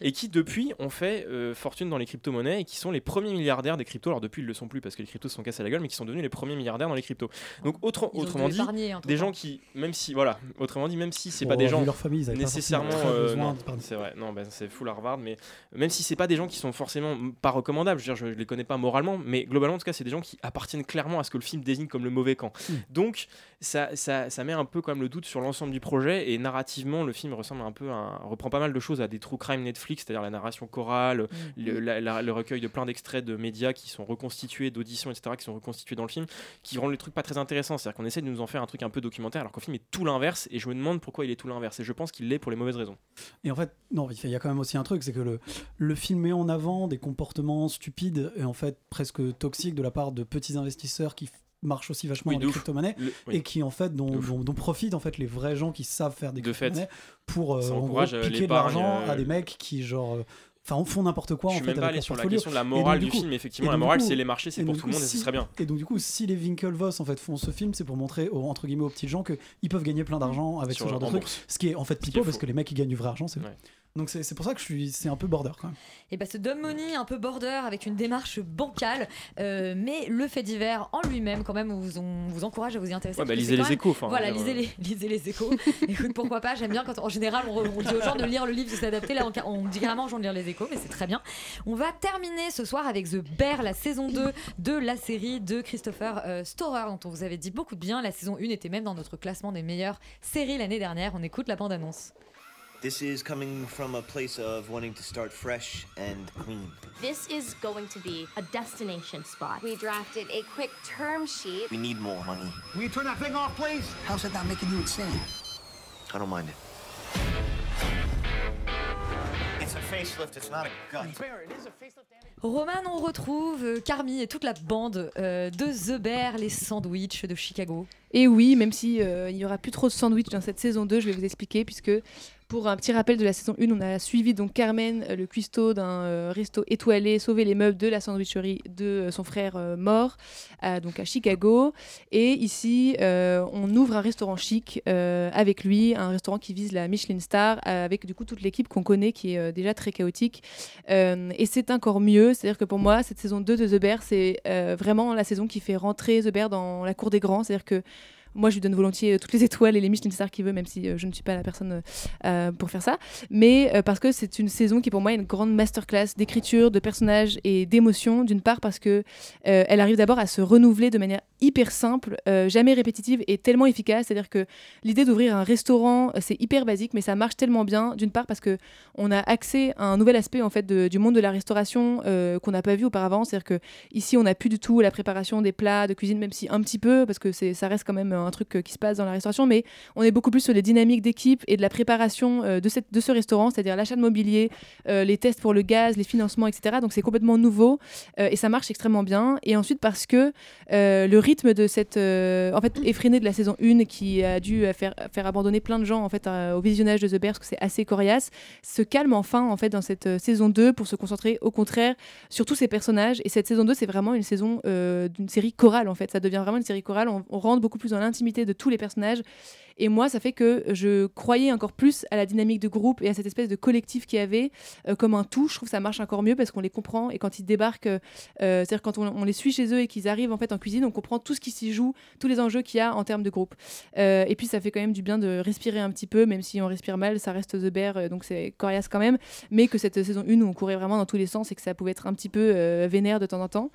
Et qui depuis ont fait fortune dans les crypto-monnaies et qui sont les premiers milliardaires des cryptos. Alors depuis ils le sont plus parce que les cryptos se sont cassés la gueule, mais qui sont devenus les premiers milliardaires dans les cryptos. Donc autre- Ils ont autrement dit, des gens qui, même si voilà, autrement dit, même si c'est pas des gens leur famille, ils avaient pas nécessairement, euh, c'est vrai, non, ben, c'est full Harvard, mais même si c'est pas des gens qui sont forcément pas recommandables, je veux dire, je les connais pas moralement, mais globalement en tout cas, c'est des gens qui appartiennent clairement à ce que le film désigne comme le mauvais camp. Hmm. Donc ça, ça, ça met un peu quand même le doute sur l'ensemble du projet et narrativement, le film ressemble un peu, à un- reprend pas mal de choses à des true crime Netflix, c'est-à-dire la narration chorale, le, la- la- le recueil de plein d'extraits de médias qui sont reconstitués, d'auditions, etc., qui sont reconstitués dans le film, qui rend le truc pas très intéressant. C'est-à-dire qu'on essaie de nous en faire un truc un peu documentaire, alors qu'au film est tout l'inverse. Et je me demande pourquoi il est tout l'inverse. Et je pense qu'il l'est pour les mauvaises raisons. Et en fait, non, il y a quand même aussi un truc, c'est que le, le film met en avant des comportements stupides et en fait presque toxiques de la part de petits investisseurs qui marchent aussi vachement Oui, dans les crypto-monnaies oui. et qui en fait dont, dont- dont profitent en fait les vrais gens qui savent faire des De crypto-monnaies pour euh, en gros, euh, piquer de l'argent euh, à des mecs qui genre euh, Enfin, font n'importe quoi Je en suis fait. même pas allé sur la portfolio. question de la Et morale donc, du coup- film. Effectivement, et la morale, c'est les marchés, c'est et pour tout le monde et coup, ce si- serait bien. Et donc du coup, si les Winklevoss en fait font ce film, c'est pour montrer aux, entre guillemets aux petits gens qu'ils peuvent gagner plein d'argent avec Sur- ce genre de truc. Ce qui est en fait pipeau parce que les mecs qui gagnent du vrai argent, c'est donc c'est c'est pour ça que je suis c'est un peu border quand même. Et bah ce Dom Money un peu border avec une démarche bancale, euh, mais le fait divers en lui-même quand même on vous, on vous encourage à vous y intéresser. Ouais, bah, lisez les même- échos, enfin, voilà, lisez les, (laughs) lisez les échos. Écoute, pourquoi pas, j'aime bien quand en général on dit aux gens de lire le livre, de s'adapter. Là, on, on dit carrément aux gens de lire les échos, mais c'est très bien. On va terminer ce soir avec The Bear, la saison 2 de la série de Christopher euh, Storer, dont on vous avait dit beaucoup de bien. La saison 1 était même dans notre classement des meilleures séries l'année dernière. On écoute la bande-annonce. This is coming from a place of wanting to start fresh and clean. This is going to be a destination spot. We drafted a quick term sheet. We need more money. Will you turn that thing off, please? How's that not making you insane? I don't mind it. It's a facelift, it's not a gut. Roman, on retrouve euh, Carmi et toute la bande euh, de The Bear, les sandwichs de Chicago. Et oui, même si euh, il y aura plus trop de sandwich dans cette saison 2, je vais vous expliquer puisque pour un petit rappel de la saison 1, on a suivi donc Carmen, euh, le cuistot d'un euh, resto étoilé, sauver les meubles de la sandwicherie de euh, son frère mort, à- donc à Chicago. Et ici, on ouvre un restaurant chic avec lui, un restaurant qui vise la Michelin Star, avec du coup toute l'équipe qu'on connaît qui est déjà très chaotique. Et c'est encore mieux, c'est-à-dire que pour moi, cette saison 2 de The Bear, c'est vraiment la saison qui fait rentrer The Bear dans la cour des grands, c'est-à-dire que moi, je lui donne volontiers euh, toutes les (laughs) étoiles et les Michelin stars qu'il veut, même si euh, je ne suis pas la personne euh, pour faire ça. Mais parce que c'est une saison qui, pour moi, est une grande masterclass d'écriture, de personnages et d'émotions. D'une part, parce que elle arrive d'abord à se renouveler de manière hyper simple, jamais répétitive et tellement efficace. C'est-à-dire que l'idée d'ouvrir un restaurant, c'est hyper basique, mais ça marche tellement bien. D'une part, parce que on a accès à un nouvel aspect en fait du monde de la restauration qu'on n'a pas vu auparavant. C'est-à-dire que ici, on n'a plus du tout la préparation des plats de cuisine, même si un petit peu, parce que ça reste quand même un truc euh, qui se passe dans la restauration, mais on est beaucoup plus sur les dynamiques d'équipe et de la préparation euh, de, cette, de ce restaurant, c'est-à-dire l'achat de mobilier, euh, les tests pour le gaz, les financements, etc. Donc c'est complètement nouveau et ça marche extrêmement bien. Et ensuite parce que le rythme de cette en fait effréné de la saison 1 qui a dû faire, faire abandonner plein de gens en fait au visionnage de The Bear parce que c'est assez coriace, se calme enfin en fait dans cette saison 2 pour se concentrer au contraire sur tous ces personnages. Et cette saison 2 c'est vraiment une saison d'une série chorale en fait. Ça devient vraiment une série chorale. On, on rentre beaucoup plus dans l'intimité de tous les personnages. Et moi, ça fait que je croyais encore plus à la dynamique de groupe et à cette espèce de collectif qu'il y avait euh, comme un tout. Je trouve que ça marche encore mieux parce qu'on les comprend et quand ils débarquent, euh, euh, c'est-à-dire quand on, les suit chez eux et qu'ils arrivent en fait en cuisine, on comprend tout ce qui s'y joue, tous les enjeux qu'il y a en termes de groupe. Et puis ça fait quand même du bien de respirer un petit peu, même si on respire mal, ça reste The Bear, donc c'est coriace quand même. Mais que cette saison 1 où on courait vraiment dans tous les sens et que ça pouvait être un petit peu vénère de temps en temps.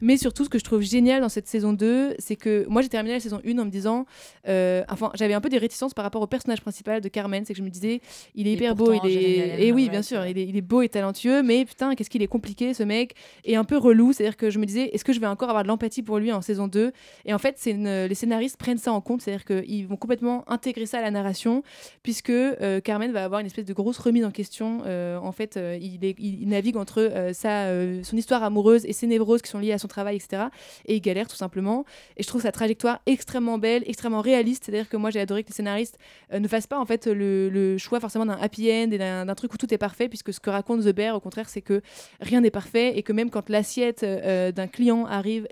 Mais surtout, ce que je trouve génial dans cette saison 2, c'est que moi j'ai terminé la saison 1 en me disant, enfin j'avais un peu des réticences par rapport au personnage principal de Carmen, c'est que je me disais, il est Et hyper beau, il est, Allen, et oui ouais, bien sûr, il est, il est beau et talentueux, mais putain qu'est-ce qu'il est compliqué ce mec et un peu relou, c'est-à-dire que je me disais, est-ce que je vais encore avoir de l'empathie pour lui en saison 2 Et en fait, c'est une- les scénaristes prennent ça en compte, c'est-à-dire qu'ils vont complètement intégrer ça à la narration, puisque euh, Carmen va avoir une espèce de grosse remise en question. Euh, en fait, euh, il, est- il- navigue entre sa, son histoire amoureuse et ses névroses qui sont liées à son travail, etc. Et il galère tout simplement. Et je trouve sa trajectoire extrêmement belle, extrêmement réaliste. C'est-à-dire que moi, j'ai adoré que les scénaristes euh, ne fassent pas en fait le, choix forcément d'un happy end et d'un truc où tout est parfait, puisque ce que raconte The Bear, au contraire, c'est que rien n'est parfait et que même quand l'assiette euh, d'un client arrive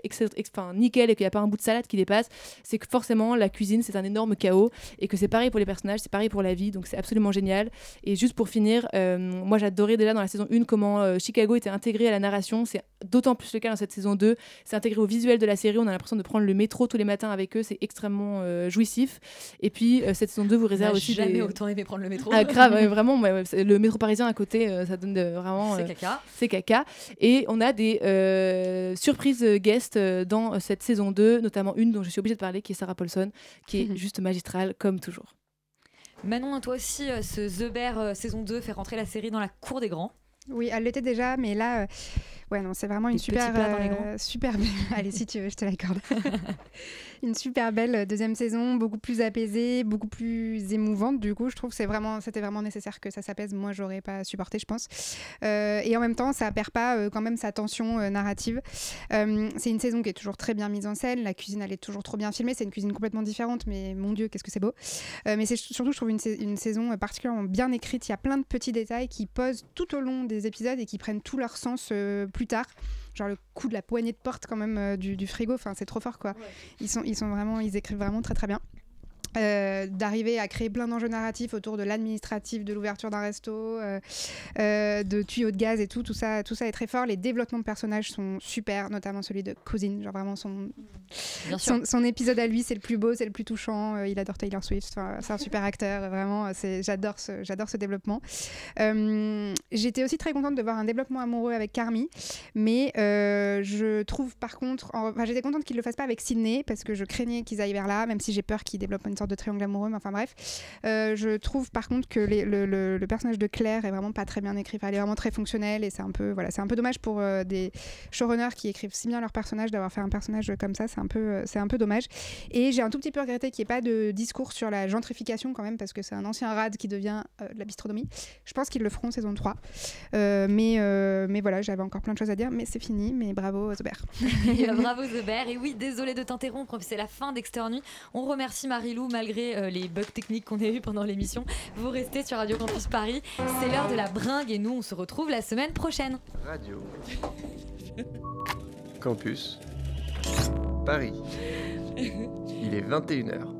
nickel et qu'il n'y a pas un bout de salade qui dépasse, c'est que forcément la cuisine c'est un énorme chaos et que c'est pareil pour les personnages, c'est pareil pour la vie, donc c'est absolument génial. Et juste pour finir, euh, moi j'adorais déjà dans la saison 1 comment euh, Chicago était intégré à la narration, c'est d'autant plus le cas dans cette saison 2, c'est intégré au visuel de la série, on a l'impression de prendre le métro tous les matins avec eux, c'est extrêmement euh, jouissif. Puis euh, cette saison 2 vous On réserve aussi jamais des... autant aimé prendre le métro. Ah grave, vraiment, ouais, ouais, c'est- le métro parisien à côté, euh, ça donne de- vraiment... C'est euh, caca. C'est caca. Et on a des euh, surprises guests dans cette saison 2, notamment une dont je suis obligée de parler, qui est Sarah Paulson, qui est (laughs) juste magistrale, comme toujours. Manon, toi aussi, ce The Bear euh, saison 2 fait rentrer la série dans la cour des grands. Oui, elle l'était déjà, mais là, euh, Ouais, non, c'est vraiment une super, euh, super belle. (laughs) Allez, si tu veux, je te l'accorde. (laughs) une super belle euh, deuxième saison, beaucoup plus apaisée, beaucoup plus émouvante. Du coup, je trouve que c'est vraiment, c'était vraiment nécessaire que ça s'apaise. Moi, j'aurais pas supporté, je pense. Euh, et en même temps, ça perd pas euh, quand même sa tension narrative. C'est une saison qui est toujours très bien mise en scène. La cuisine, elle est toujours trop bien filmée. C'est une cuisine complètement différente, mais mon Dieu, qu'est-ce que c'est beau. Mais c'est surtout, je trouve une, sa- une saison particulièrement bien écrite. Il y a plein de petits détails qui posent tout au long des épisodes et qui prennent tout leur sens plus tard. Genre le coup de la poignée de porte quand même euh, du, du frigo, enfin c'est trop fort quoi. Ils sont, ils sont vraiment, ils écrivent vraiment très très bien. Euh, d'arriver à créer plein d'enjeux narratifs autour de l'administratif, de l'ouverture d'un resto, euh, euh, de tuyaux de gaz et tout, tout ça, tout ça est très fort. Les développements de personnages sont super, notamment celui de Cousine, genre vraiment son, son, son épisode à lui, c'est le plus beau, c'est le plus touchant. Il adore Taylor Swift, c'est un super acteur, vraiment. J'adore ce, j'adore ce développement. J'étais aussi très contente de voir un développement amoureux avec Carmi, mais je trouve par contre, en- enfin, j'étais contente qu'il le fasse pas avec Sydney parce que je craignais qu'ils aillent vers là, même si j'ai peur qu'ils développent une sorte de triangle amoureux. Mais enfin bref, Euh, je trouve par contre que les- le, le- le personnage de Claire est vraiment pas très bien écrit. Enfin, elle est vraiment très fonctionnelle et c'est un peu, voilà, c'est un peu dommage pour euh, des showrunners qui écrivent si bien leur personnage d'avoir fait un personnage comme ça. C'est un peu, euh, c'est un peu dommage. Et j'ai un tout petit peu regretté qu'il n'y ait pas de discours sur la gentrification quand même parce que c'est un ancien rad qui devient de la bistronomie. Je pense qu'ils le feront saison 3. Euh, mais, mais voilà, j'avais encore plein de choses à dire, mais c'est fini. Mais bravo, Zobert. (laughs) (laughs) Bravo Bear. Et oui, désolé de t'interrompre, c'est la fin d'Exter Nuit. On remercie Marilou malgré euh, les bugs techniques qu'on a eu pendant l'émission. Vous restez sur Radio Campus Paris. C'est l'heure de la bringue et nous, on se retrouve la semaine prochaine. Radio. Campus. Paris. Il est 21h.